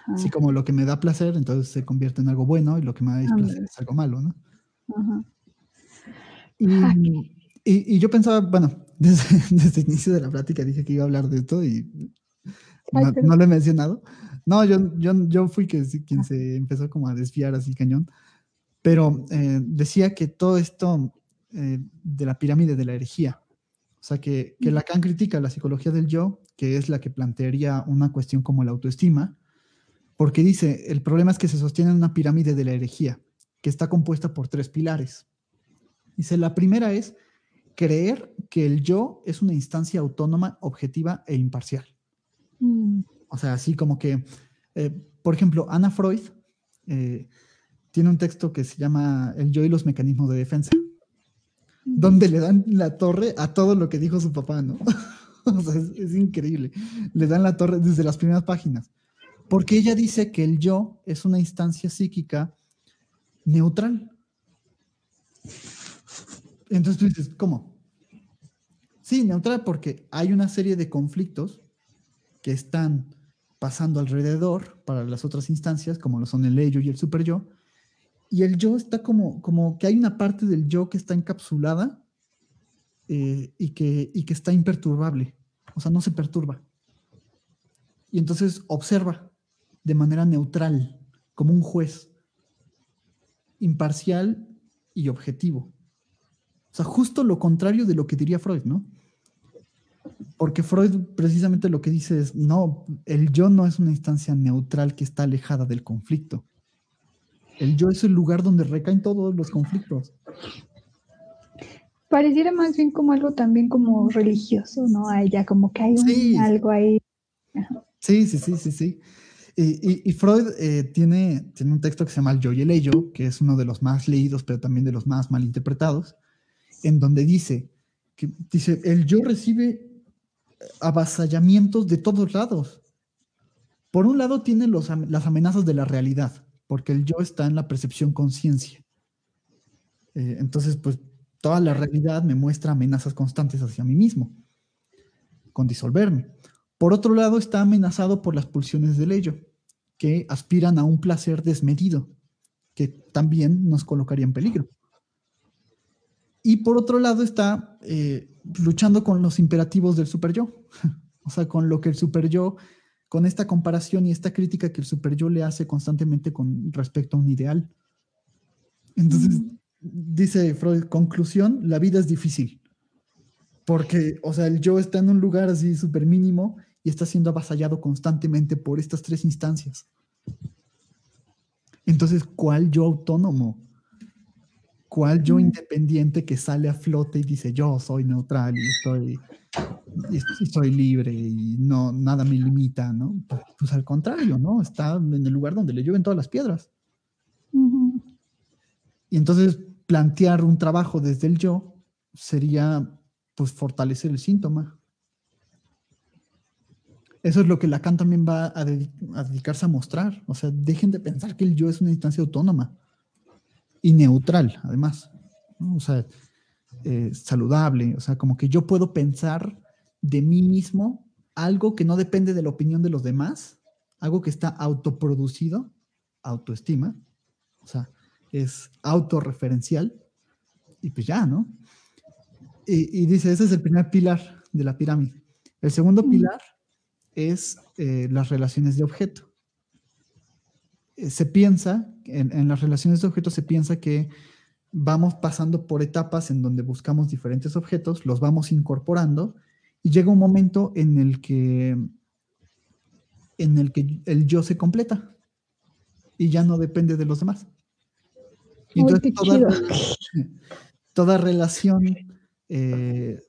Así como lo que me da placer, entonces se convierte en algo bueno y lo que me da displacer es algo malo, ¿no? Ajá. Y, yo pensaba, bueno, desde, el inicio de la plática dije que iba a hablar de esto y no, lo he mencionado. No, yo, yo, yo fui que, quien se empezó como a desviar así cañón, pero eh, decía que todo esto eh, de la pirámide de la herejía, o sea, que, que Lacan critica la psicología del yo, que es la que plantearía una cuestión como la autoestima, porque dice, el problema es que se sostiene en una pirámide de la herejía, que está compuesta por tres pilares. Dice, la primera es creer que el yo es una instancia autónoma, objetiva e imparcial. Mm. O sea, así como que, eh, por ejemplo, Ana Freud eh, tiene un texto que se llama El yo y los mecanismos de defensa, mm. donde le dan la torre a todo lo que dijo su papá, ¿no? o sea, es increíble. Le dan la torre desde las primeras páginas. Porque ella dice que el yo es una instancia psíquica neutral. Entonces tú dices, ¿cómo? Sí, neutral porque hay una serie de conflictos que están pasando alrededor para las otras instancias, como lo son el ello y el super yo, y el yo está como, como que hay una parte del yo que está encapsulada eh, y, que, y que está imperturbable, o sea, no se perturba. Y entonces observa, de manera neutral, como un juez, imparcial y objetivo. O sea, justo lo contrario de lo que diría Freud, ¿no? Porque Freud precisamente lo que dice es, no, el yo no es una instancia neutral que está alejada del conflicto. El yo es el lugar donde recaen todos los conflictos. Pareciera más bien como algo también como religioso, ¿no? Hay ya como que hay algo ahí. Sí, sí, sí, sí, sí. Y, Freud eh, tiene, tiene un texto que se llama El yo y el ello, que es uno de los más leídos, pero también de los más mal interpretados, en donde dice que dice, el yo recibe avasallamientos de todos lados. Por un lado tiene los, las amenazas de la realidad, porque el yo está en la percepción conciencia. Eh, entonces, pues toda la realidad me muestra amenazas constantes hacia mí mismo, con disolverme. Por otro lado, está amenazado por las pulsiones del ello, que aspiran a un placer desmedido, que también nos colocaría en peligro. Y por otro lado está eh, luchando con los imperativos del super yo, o sea, con lo que el super yo, con esta comparación y esta crítica que el super yo le hace constantemente con respecto a un ideal. Entonces, dice Freud, conclusión, la vida es difícil. Porque, o sea, el yo está en un lugar así súper mínimo y está siendo avasallado constantemente por estas tres instancias. Entonces, ¿cuál yo autónomo? ¿Cuál yo independiente que sale a flote y dice yo soy neutral y estoy, y, soy libre y no nada me limita, ¿no? Pues, pues, al contrario, ¿no? Está en el lugar donde le llueven todas las piedras. Y entonces plantear un trabajo desde el yo sería pues fortalecer el síntoma. Eso es lo que Lacan también va a, dedicarse a mostrar. O sea, dejen de pensar que el yo es una instancia autónoma y neutral, además. O sea, eh, saludable. O sea, como que yo puedo pensar de mí mismo algo que no depende de la opinión de los demás, algo que está autoproducido, autoestima, o sea, es autorreferencial, y pues ya, ¿no? Y, dice, ese es el primer pilar de la pirámide. El segundo pilar es eh, las relaciones de objeto. Eh, se piensa, en, las relaciones de objeto se piensa que vamos pasando por etapas en donde buscamos diferentes objetos, los vamos incorporando y llega un momento en el que en el que el yo se completa y ya no depende de los demás. Y entonces toda, relación eh,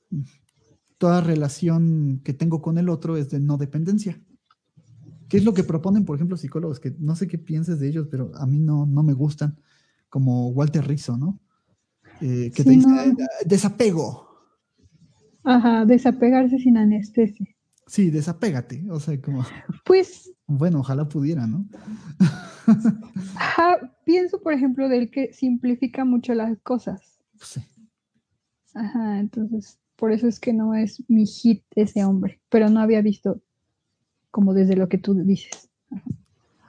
toda relación que tengo con el otro es de no dependencia. ¿Qué es lo que proponen, por ejemplo, psicólogos? Que no sé qué pienses de ellos, pero a mí no, no me gustan, como Walter Rizzo, ¿no? Eh, que te dice, desapego. Ajá, desapegarse sin anestesia. Sí, desapégate, o sea, como... Pues... Bueno, ojalá pudiera, ¿no? Ajá, pienso, por ejemplo, del que simplifica mucho las cosas. Sí. Ajá, entonces por eso es que no es mi hit ese hombre, pero no había visto como desde lo que tú dices.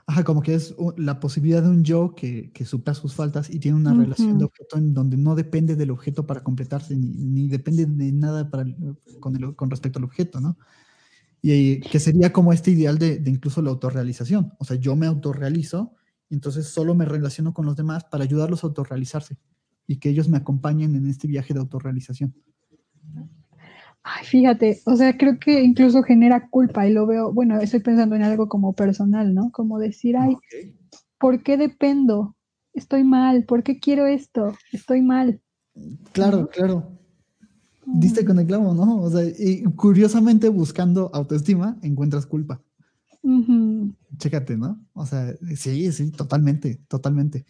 Ajá, como que es la posibilidad de un yo que, que supla sus faltas y tiene una relación de objeto en donde no depende del objeto para completarse, ni, depende de nada para, con, con, respecto al objeto, ¿no? Y que sería como este ideal de, de, incluso la autorrealización. O sea, yo me autorrealizo, entonces solo me relaciono con los demás para ayudarlos a autorrealizarse y que ellos me acompañen en este viaje de autorrealización. Ay, fíjate, o sea, creo que incluso genera culpa y lo veo, bueno, estoy pensando en algo como personal, ¿no? Como decir, ay, ¿por qué dependo? Estoy mal, ¿por qué quiero esto? Estoy mal. Claro, claro. Diste con el clavo, ¿no? O sea, y curiosamente buscando autoestima encuentras culpa. Chécate, ¿no? O sea, sí, sí, totalmente, totalmente.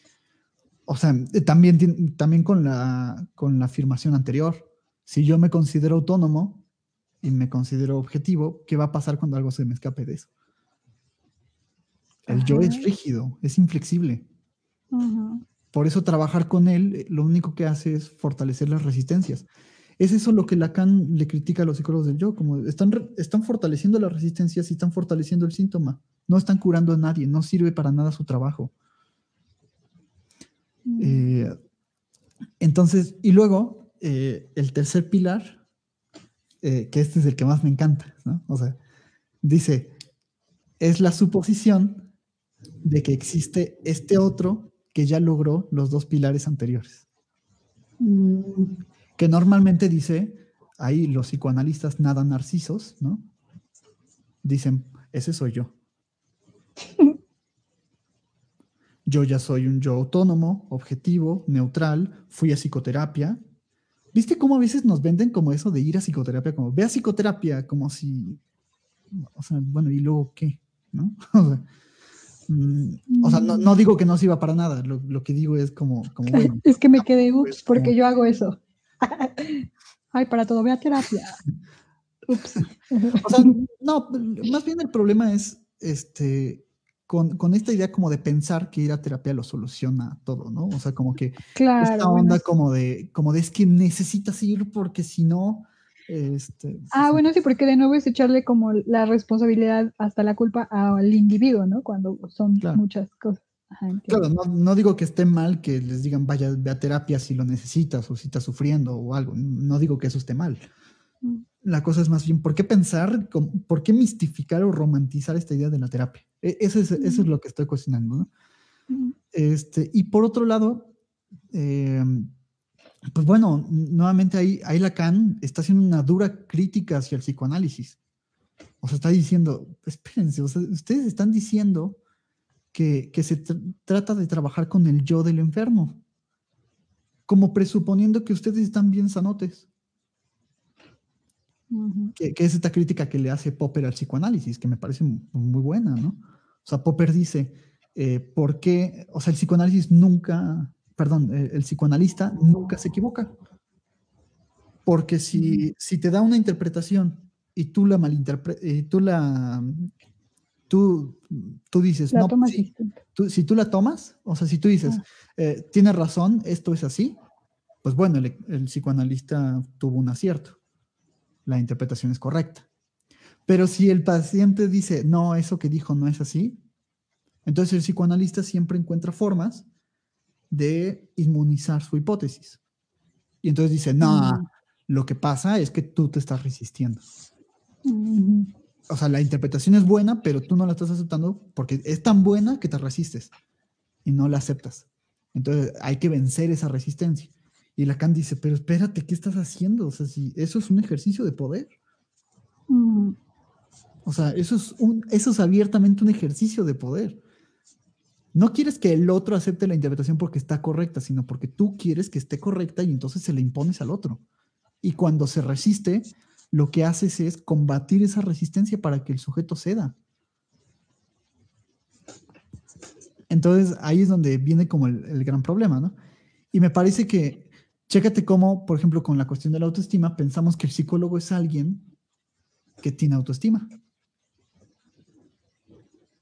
O sea, también, también con, la, con la afirmación anterior si yo me considero autónomo y me considero objetivo, ¿qué va a pasar cuando algo se me escape de eso? El yo es rígido, es inflexible. Por eso trabajar con él eh, lo único que hace es fortalecer las resistencias. Es eso lo que Lacan le critica a los psicólogos del yo, como están, están fortaleciendo las resistencias y están fortaleciendo el síntoma. No están curando a nadie, no sirve para nada su trabajo. Mm. Eh, entonces, y luego eh, el tercer pilar, eh, que este es el que más me encanta, ¿no? O sea, dice, es la suposición de que existe este otro que ya logró los dos pilares anteriores. Mm. Que normalmente dice, ahí los psicoanalistas nada narcisos, ¿no? Dicen, ese soy yo. Yo ya soy un yo autónomo, objetivo, neutral, fui a psicoterapia, ¿Viste cómo a veces nos venden como eso de ir a psicoterapia? Como ve a psicoterapia, como si. O sea, bueno, ¿y luego qué? ¿No? O sea, mm, no, digo que no sirva para nada. Lo, que digo es como. como bueno, es que me quedé, ups, porque yo hago eso. Ay, para todo, ve a terapia. Ups. O sea, no, más bien el problema es este con, esta idea como de pensar que ir a terapia lo soluciona todo, ¿no? O sea, como que esta onda como de, como de es que necesitas ir porque si no... Este, ah, bueno, sí, porque de nuevo es echarle como la responsabilidad hasta la culpa al individuo, ¿no? Cuando son muchas cosas. claro, no, digo que esté mal que les digan vaya ve a terapia si lo necesitas o si estás sufriendo o algo. No digo que eso esté mal. Mm. La cosa es más bien, ¿por qué pensar, por qué mistificar o romantizar esta idea de la terapia? E, eso es, eso es lo que estoy cuestionando. ¿no? Este, y por otro lado, em, pues bueno, nuevamente ahí, ahí Lacan está haciendo una dura crítica hacia el psicoanálisis. O sea, está diciendo, espérense, ustedes están diciendo que, que se trata de trabajar con el yo del enfermo, como presuponiendo que ustedes están bien sanotes que, es esta crítica que le hace Popper al psicoanálisis, que me parece muy buena, ¿no? O sea, Popper dice, eh, ¿por qué? O sea, el psicoanálisis nunca, perdón, el, psicoanalista nunca se equivoca. Porque si, si te da una interpretación y tú la malinterpretas, y tú la, tú, tú dices, no, si, tú, si tú la tomas, o sea, si tú dices, ah. eh, tienes razón, esto es así, pues bueno, el, el, psicoanalista tuvo un acierto, la interpretación es correcta. Pero si el paciente dice, no, eso que dijo no es así, entonces el psicoanalista siempre encuentra formas de inmunizar su hipótesis. Y entonces dice, no, mm. lo que pasa es que tú te estás resistiendo. O sea, la interpretación es buena, pero tú no la estás aceptando porque es tan buena que te resistes y no la aceptas. Entonces hay que vencer esa resistencia. Y Lacan dice, pero espérate, ¿qué estás haciendo? O sea, si eso es un ejercicio de poder. O sea, eso es, un, eso es abiertamente un ejercicio de poder. No quieres que el otro acepte la interpretación porque está correcta, sino porque tú quieres que esté correcta y entonces se la impones al otro. Y cuando se resiste, lo que haces es combatir esa resistencia para que el sujeto ceda. Entonces ahí es donde viene como el, gran problema, ¿no? Y me parece que, chécate cómo, por ejemplo, con la cuestión de la autoestima, pensamos que el psicólogo es alguien que tiene autoestima.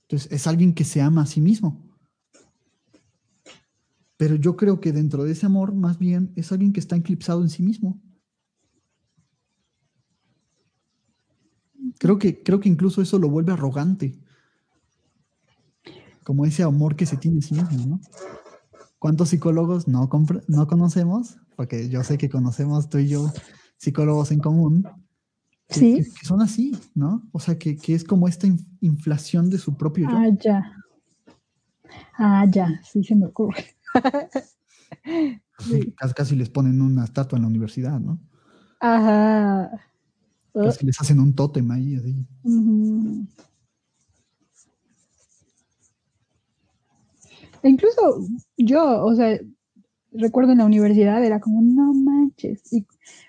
Entonces, es alguien que se ama a sí mismo. Pero yo creo que dentro de ese amor, más bien, es alguien que está eclipsado en sí mismo. Creo que, creo que incluso eso lo vuelve arrogante. Como ese amor que se tiene en sí mismo, ¿no? ¿Cuántos psicólogos no, no conocemos? Porque yo sé que conocemos tú y yo psicólogos en común. sí. Que, son así, ¿no? O sea, que, es como esta inflación de su propio yo. Ah, ya. Ah, ya, sí se me ocurre. casi, casi les ponen una estatua en la universidad, ¿no? Ajá. Casi les hacen un tótem ahí, así. E incluso yo, o sea, recuerdo en la universidad era como, no manches. Y,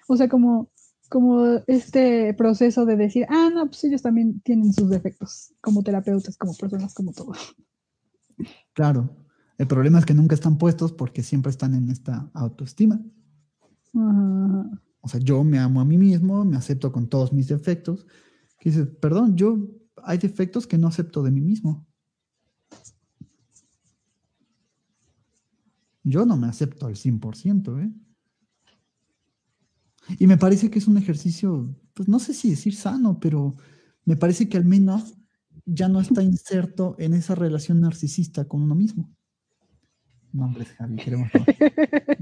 o sea, como, como este proceso de decir, ah, no, pues ellos también tienen sus defectos, como terapeutas, como personas, como todo. Claro. El problema es que nunca están puestos porque siempre están en esta autoestima. O sea, yo me amo a mí mismo, me acepto con todos mis defectos. Que dices, perdón, yo hay defectos que no acepto de mí mismo. Yo no me acepto al 100%, ¿eh? Y me parece que es un ejercicio, pues no sé si decir sano, pero me parece que al menos ya no está inserto en esa relación narcisista con uno mismo. Nombres, Javi, queremos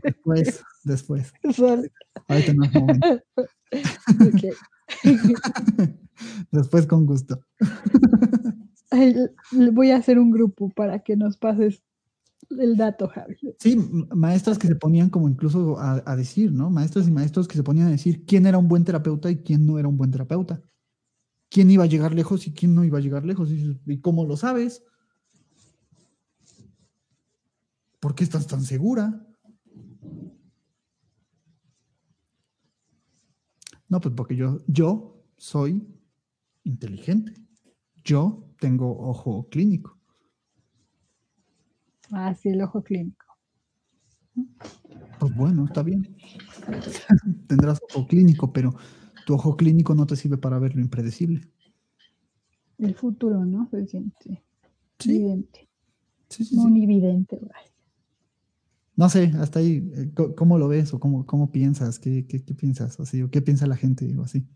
Después, después. Ahorita no es momento. después con gusto. voy a hacer un grupo para que nos pases el dato, Javi. Sí, maestras que se ponían como incluso a, a, decir, ¿no? Maestras y maestros que se ponían a decir quién era un buen terapeuta y quién no era un buen terapeuta. Quién iba a llegar lejos y quién no iba a llegar lejos. ¿Y cómo lo sabes? ¿Por qué estás tan segura? No, pues porque yo, yo soy inteligente. Yo tengo ojo clínico. Ah, sí, el ojo clínico. Pues bueno, está bien. Tendrás ojo clínico, pero tu ojo clínico no te sirve para ver lo impredecible. El futuro, ¿no? Sí. evidente. Sí, sí, no evidente, no sé, hasta ahí, eh, ¿cómo lo ves o cómo, cómo piensas? ¿Qué, qué, piensas? Así, ¿O qué piensa la gente o así?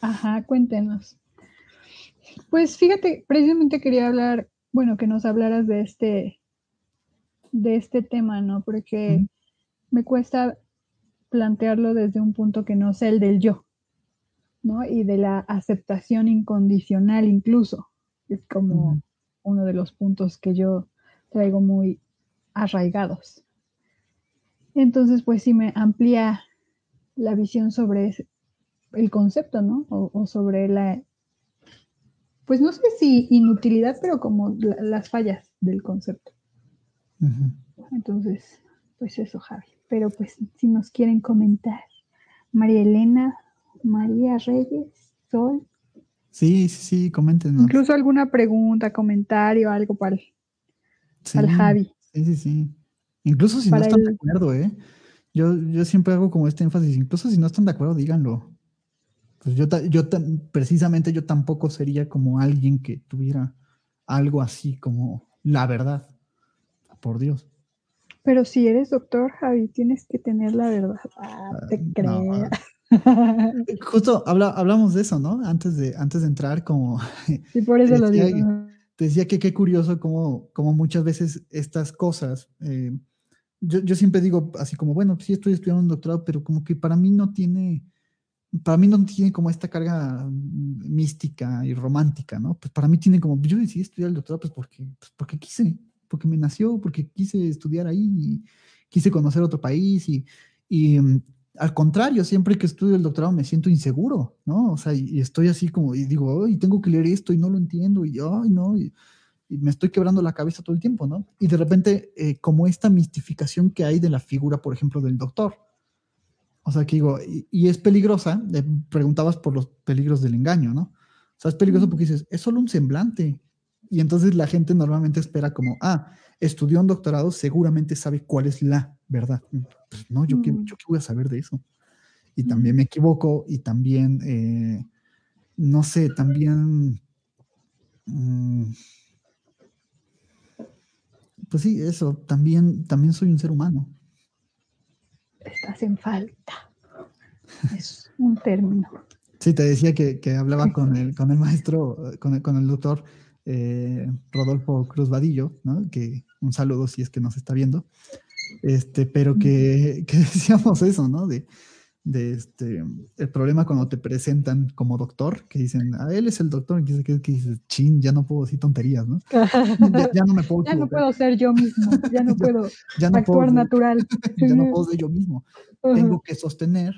Ajá, cuéntenos. Pues fíjate, precisamente quería hablar, bueno, que nos hablaras de este, de este tema, ¿no? Porque me cuesta plantearlo desde un punto que no sea el del yo, ¿no? Y de la aceptación incondicional incluso. Es como uno de los puntos que yo traigo muy arraigados. Entonces, pues sí me amplía la visión sobre el concepto, ¿no? O, sobre la, pues no sé si inutilidad, pero como las fallas del concepto. Entonces, pues eso, Javi. Pero pues si nos quieren comentar, María Elena, María Reyes, Sol. Sí, sí, sí, coméntenos. Incluso alguna pregunta, comentario, algo para el Javi. Sí, sí, sí. Incluso si no están de acuerdo, ¿eh? Yo, yo siempre hago como este énfasis, incluso si no están de acuerdo, díganlo. pues yo, yo precisamente yo tampoco sería como alguien que tuviera algo así como la verdad, por Dios. Pero si eres doctor, Javi, tienes que tener la verdad. Ah, te ah, creas. Justo hablamos de eso, ¿no? Antes de, antes de entrar, como. Sí, por eso lo digo. Te decía que qué curioso como, como muchas veces estas cosas. Eh, yo, yo, siempre digo así como, bueno, sí estoy estudiando un doctorado, pero como que para mí no tiene. Para mí no tiene como esta carga mística y romántica, ¿no? Pues para mí tiene como, yo decidí estudiar el doctorado pues porque, pues porque quise, porque me nació, porque quise estudiar ahí, y quise conocer otro país y, y al contrario, siempre que estudio el doctorado me siento inseguro, ¿no? O sea, y, estoy así como, y digo, ay, tengo que leer esto y no lo entiendo, y ay, no, y, me estoy quebrando la cabeza todo el tiempo, ¿no? Y de repente, eh, como esta mistificación que hay de la figura, por ejemplo, del doctor. O sea, que digo, y, es peligrosa, preguntabas por los peligros del engaño, ¿no? O sea, es peligroso porque dices, es solo un semblante. Y entonces la gente normalmente espera como, ah, estudió un doctorado, seguramente sabe cuál es la verdad. Pues no, yo, qué, mm. yo qué voy a saber de eso. Y también me equivoco y también, eh, no sé, también... Mm, pues sí, eso, también, también soy un ser humano. Estás en falta. Es un término. Sí, te decía que, hablaba con el, con el maestro, con el, con el doctor eh, Rodolfo Cruz Vadillo, ¿no? que un saludo si es que nos está viendo, este, pero que, decíamos eso, ¿no? De, de, este, el problema cuando te presentan como doctor, que dicen, a ah, él es el doctor, y que, que dices, chin, ya no puedo decir tonterías, ¿no? Ya, no me puedo Ya no puedo ser yo mismo, ya no puedo actuar natural. ya no puedo ser yo mismo. Tengo que sostener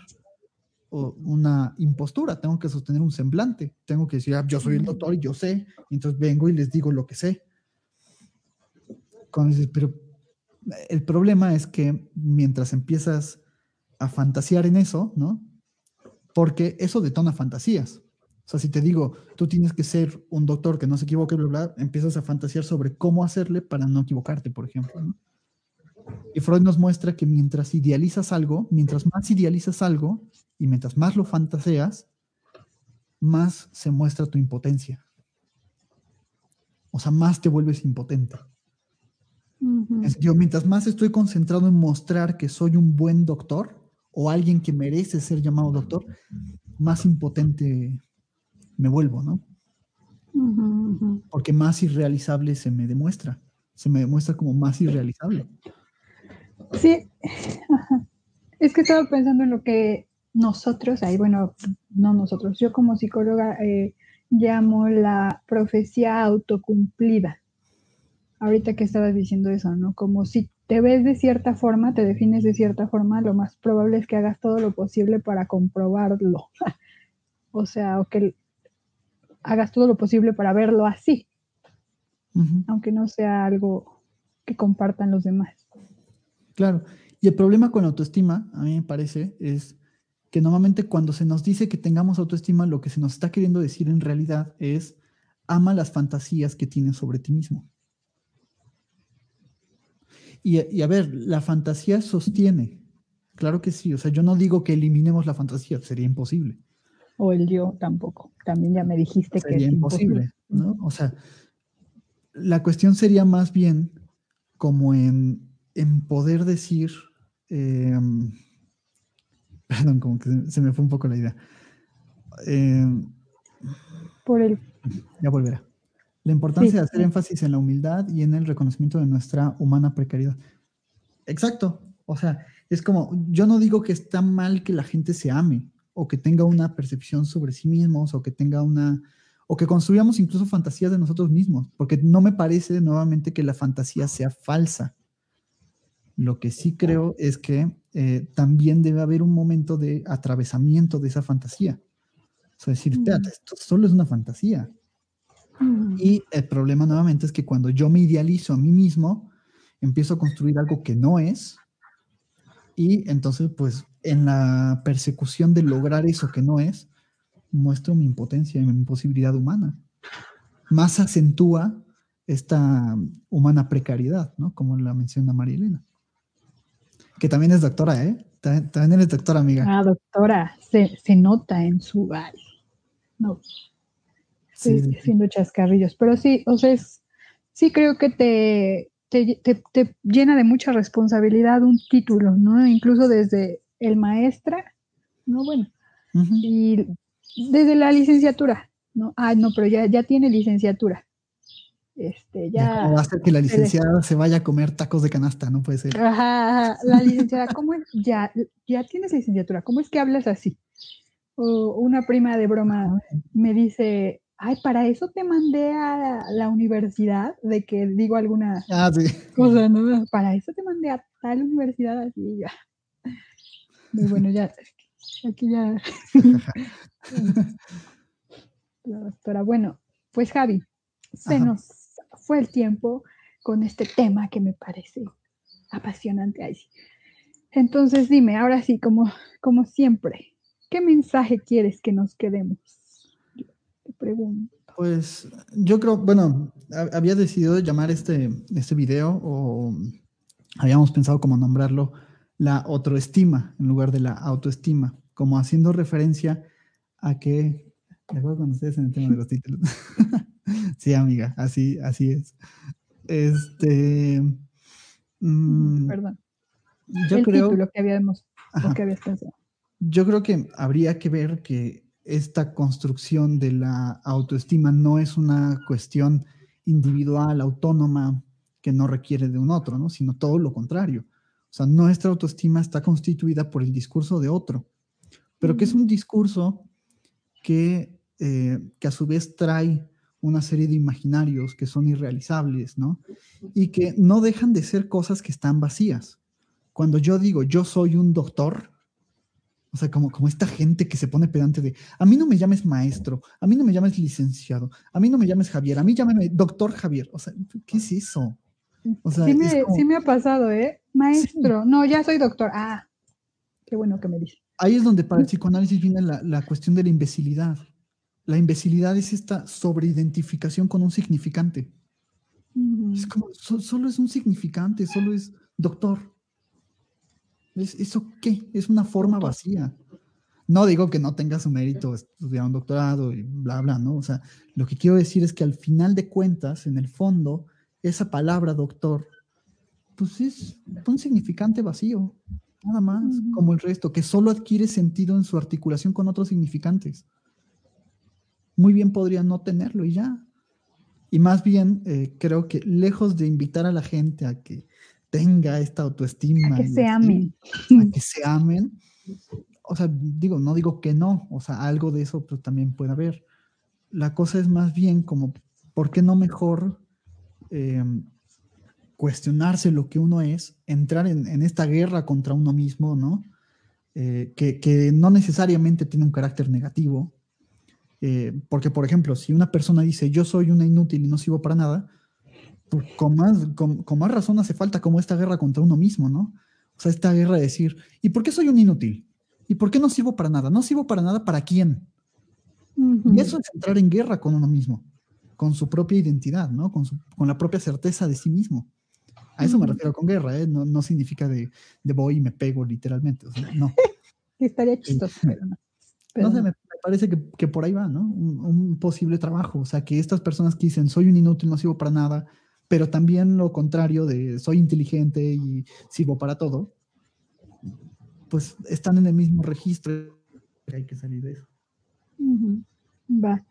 una impostura, tengo que sostener un semblante, tengo que decir, ah, yo soy el doctor y yo sé, entonces vengo y les digo lo que sé. Cuando dices, pero el problema es que mientras empiezas a fantasear en eso, ¿no? Porque eso detona fantasías. O sea, si te digo, tú tienes que ser un doctor que no se equivoque, bla, bla, empiezas a fantasear sobre cómo hacerle para no equivocarte, por ejemplo. ¿no? Y Freud nos muestra que mientras idealizas algo, mientras más idealizas algo y mientras más lo fantaseas, más se muestra tu impotencia. O sea, más te vuelves impotente. mientras más estoy concentrado en mostrar que soy un buen doctor o alguien que merece ser llamado doctor, más impotente me vuelvo, ¿no? Porque más irrealizable se me demuestra. Se me demuestra como más irrealizable. Sí, es que estaba pensando en lo que nosotros, ahí bueno, no nosotros, yo como psicóloga eh, llamo la profecía autocumplida. Ahorita que estabas diciendo eso, ¿no? Como si te ves de cierta forma, te defines de cierta forma, lo más probable es que hagas todo lo posible para comprobarlo. o sea, o que hagas todo lo posible para verlo así, aunque no sea algo que compartan los demás. Claro. Y el problema con la autoestima, a mí me parece, es que normalmente cuando se nos dice que tengamos autoestima, lo que se nos está queriendo decir en realidad es ama las fantasías que tienes sobre ti mismo. Y, a ver, la fantasía sostiene. Claro que sí. O sea, yo no digo que eliminemos la fantasía, sería imposible. O el yo tampoco. También ya me dijiste que es imposible. ¿no? O sea, la cuestión sería más bien como en en poder decir, em, perdón, como que se me fue un poco la idea. Em, Por el... Ya volverá. La importancia de hacer énfasis en la humildad y en el reconocimiento de nuestra humana precariedad. Exacto. O sea, es como, yo no digo que está mal que la gente se ame o que tenga una percepción sobre sí mismos o que tenga una, o que construyamos incluso fantasías de nosotros mismos, porque no me parece nuevamente que la fantasía sea falsa. Lo que sí creo es que eh, también debe haber un momento de atravesamiento de esa fantasía. O sea, decir, espérate, mm. esto solo es una fantasía. Mm. Y el problema nuevamente es que cuando yo me idealizo a mí mismo, empiezo a construir algo que no es. Y entonces, pues, en la persecución de lograr eso que no es, muestro mi impotencia y mi imposibilidad humana. Más acentúa esta humana precariedad, ¿no? Como la menciona María Elena que también es doctora, ¿eh? También, eres doctora, amiga. Ah, doctora, se, se nota en su... Ay, no, estoy haciendo chascarrillos, pero sí, o sea, sí creo que te, te, llena de mucha responsabilidad un título, ¿no? Incluso desde el maestra, ¿no? Bueno, y desde la licenciatura, ¿no? Ah, no, pero ya, ya tiene licenciatura. Este, ya. va a ser que la licenciada se vaya a comer tacos de canasta, no puede ser. Ajá, la licenciada, ¿cómo es? Ya, ya tienes licenciatura, ¿cómo es que hablas así? O una prima de broma me dice, ay, para eso te mandé a la universidad, de que digo alguna ah, cosa, ¿no? Para eso te mandé a tal universidad, así ya. Muy bueno, ya, aquí ya. la doctora, bueno, pues Javi, se nos fue el tiempo con este tema que me parece apasionante. Ahí. Entonces dime, ahora sí, como, como siempre, ¿qué mensaje quieres que nos quedemos? te pregunto. Pues yo creo, bueno, había decidido llamar este, este video o habíamos pensado como nombrarlo la autoestima en lugar de la autoestima, como haciendo referencia a que, de acuerdo con ustedes en el tema de los títulos. sí, amiga, así, así es. Este. Mm, Perdón. Yo el creo. Título que habíamos, que habías pensado. Yo creo que habría que ver que esta construcción de la autoestima no es una cuestión individual, autónoma, que no requiere de un otro, ¿no? sino todo lo contrario. O sea, nuestra autoestima está constituida por el discurso de otro, pero que es un discurso que, eh, que a su vez trae una serie de imaginarios que son irrealizables, ¿no? Y que no dejan de ser cosas que están vacías. Cuando yo digo, yo soy un doctor, o sea, como, como esta gente que se pone pedante de, a mí no me llames maestro, a mí no me llames licenciado, a mí no me llames Javier, a mí llámame doctor Javier. O sea, ¿qué es eso? O sea, sí, me, ha pasado, ¿eh? Maestro, no, ya soy doctor. Ah, qué bueno que me dice. Ahí es donde para el psicoanálisis viene la, la cuestión de la imbecilidad. La imbecilidad es esta sobreidentificación con un significante. Es como, solo es un significante, solo es doctor. ¿Eso qué? Es una forma vacía. No digo que no tenga su mérito estudiar un doctorado y bla, bla, ¿no? O sea, lo que quiero decir es que al final de cuentas, en el fondo, esa palabra doctor, pues es un significante vacío, nada más, como el resto, que solo adquiere sentido en su articulación con otros significantes. Muy bien podría no tenerlo y ya. Y más bien, eh, creo que lejos de invitar a la gente a que tenga esta autoestima. A que se amen. A que se amen. O sea, digo, no digo que no, o sea, algo de eso pero también puede haber. La cosa es más bien como, ¿por qué no mejor em, cuestionarse lo que uno es, entrar en, esta guerra contra uno mismo, ¿no? Eh, que, que, no necesariamente tiene un carácter negativo. Eh, porque, por ejemplo, si una persona dice, yo soy una inútil y no sirvo para nada, pues, con más, con, más razón hace falta como esta guerra contra uno mismo, ¿no? O sea, esta guerra de decir, ¿y por qué soy un inútil? ¿Y por qué no sirvo para nada? No sirvo para nada para quién. Y eso es entrar en guerra con uno mismo, con su propia identidad, ¿no? Con, con la propia certeza de sí mismo. A eso me refiero con guerra, ¿eh? No, no significa de, de, voy y me pego literalmente. O sea, no. Estaría chistoso, pero no. no sé, me, parece que, que, por ahí va, ¿no? Un, un, posible trabajo. O sea, que estas personas que dicen, soy un inútil, no sirvo para nada, pero también lo contrario de soy inteligente y sirvo para todo, pues están en el mismo registro. Hay que salir de eso. Va.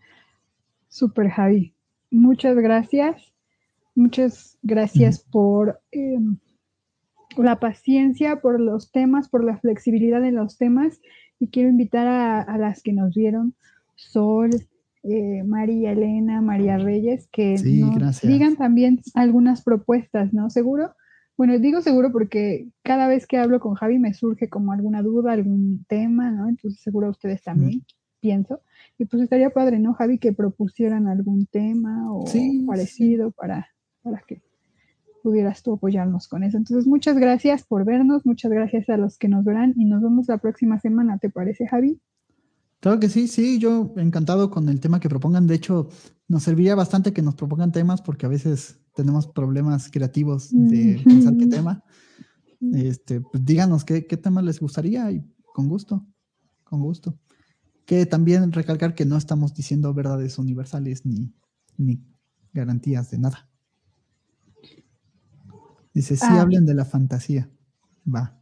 Super Javi. Muchas gracias. Muchas gracias por em, la paciencia, por los temas, por la flexibilidad en los temas. Y quiero invitar a, a las que nos vieron, Sol, eh, María Elena, María Reyes, que nos digan también algunas propuestas, ¿no? Seguro. Bueno, digo seguro porque cada vez que hablo con Javi me surge como alguna duda, algún tema, ¿no? Entonces seguro ustedes también, pienso. Y pues estaría padre, ¿no, Javi, que propusieran algún tema o parecido para, para que pudieras tú apoyarnos con eso. Entonces, muchas gracias por vernos, muchas gracias a los que nos verán y nos vemos la próxima semana, ¿te parece, Javi? Claro que sí, sí, yo encantado con el tema que propongan. De hecho, nos serviría bastante que nos propongan temas porque a veces tenemos problemas creativos de pensar qué tema. este, pues díganos qué, qué tema les gustaría y con gusto, con gusto. Que también recalcar que no estamos diciendo verdades universales ni, ni garantías de nada. Dice, sí Ah. hablen de la fantasía. Va.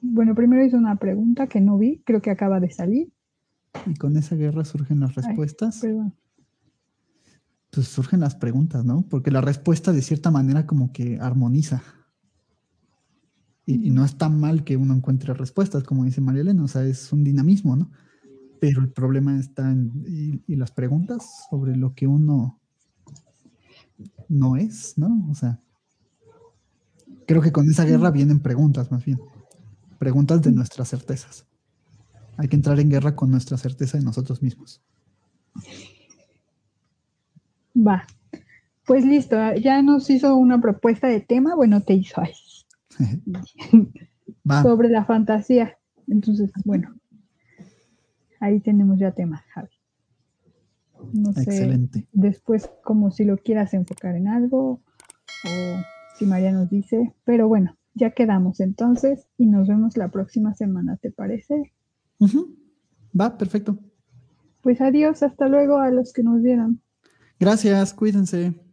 Bueno, primero hizo una pregunta que no vi, creo que acaba de salir. Y con esa guerra surgen las Ay, respuestas. Perdón. pues surgen las preguntas, ¿no? Porque la respuesta de cierta manera como que armoniza. Y, y no está mal que uno encuentre respuestas, como dice María Elena, o sea, es un dinamismo, ¿no? Pero el problema está en y, y las preguntas sobre lo que uno no es, ¿no? O sea, creo que con esa guerra vienen preguntas más bien, preguntas de nuestras certezas. Hay que entrar en guerra con nuestra certeza de nosotros mismos. Va. Pues listo, ya nos hizo una propuesta de tema, bueno, te hizo ahí, Va. sobre la fantasía. Entonces, bueno, ahí tenemos ya temas, Javi. No sé, Excelente. después como si lo quieras enfocar en algo o si María nos dice, pero bueno, ya quedamos entonces y nos vemos la próxima semana, ¿te parece? Va, perfecto. Pues adiós, hasta luego a los que nos vieron. Gracias, cuídense.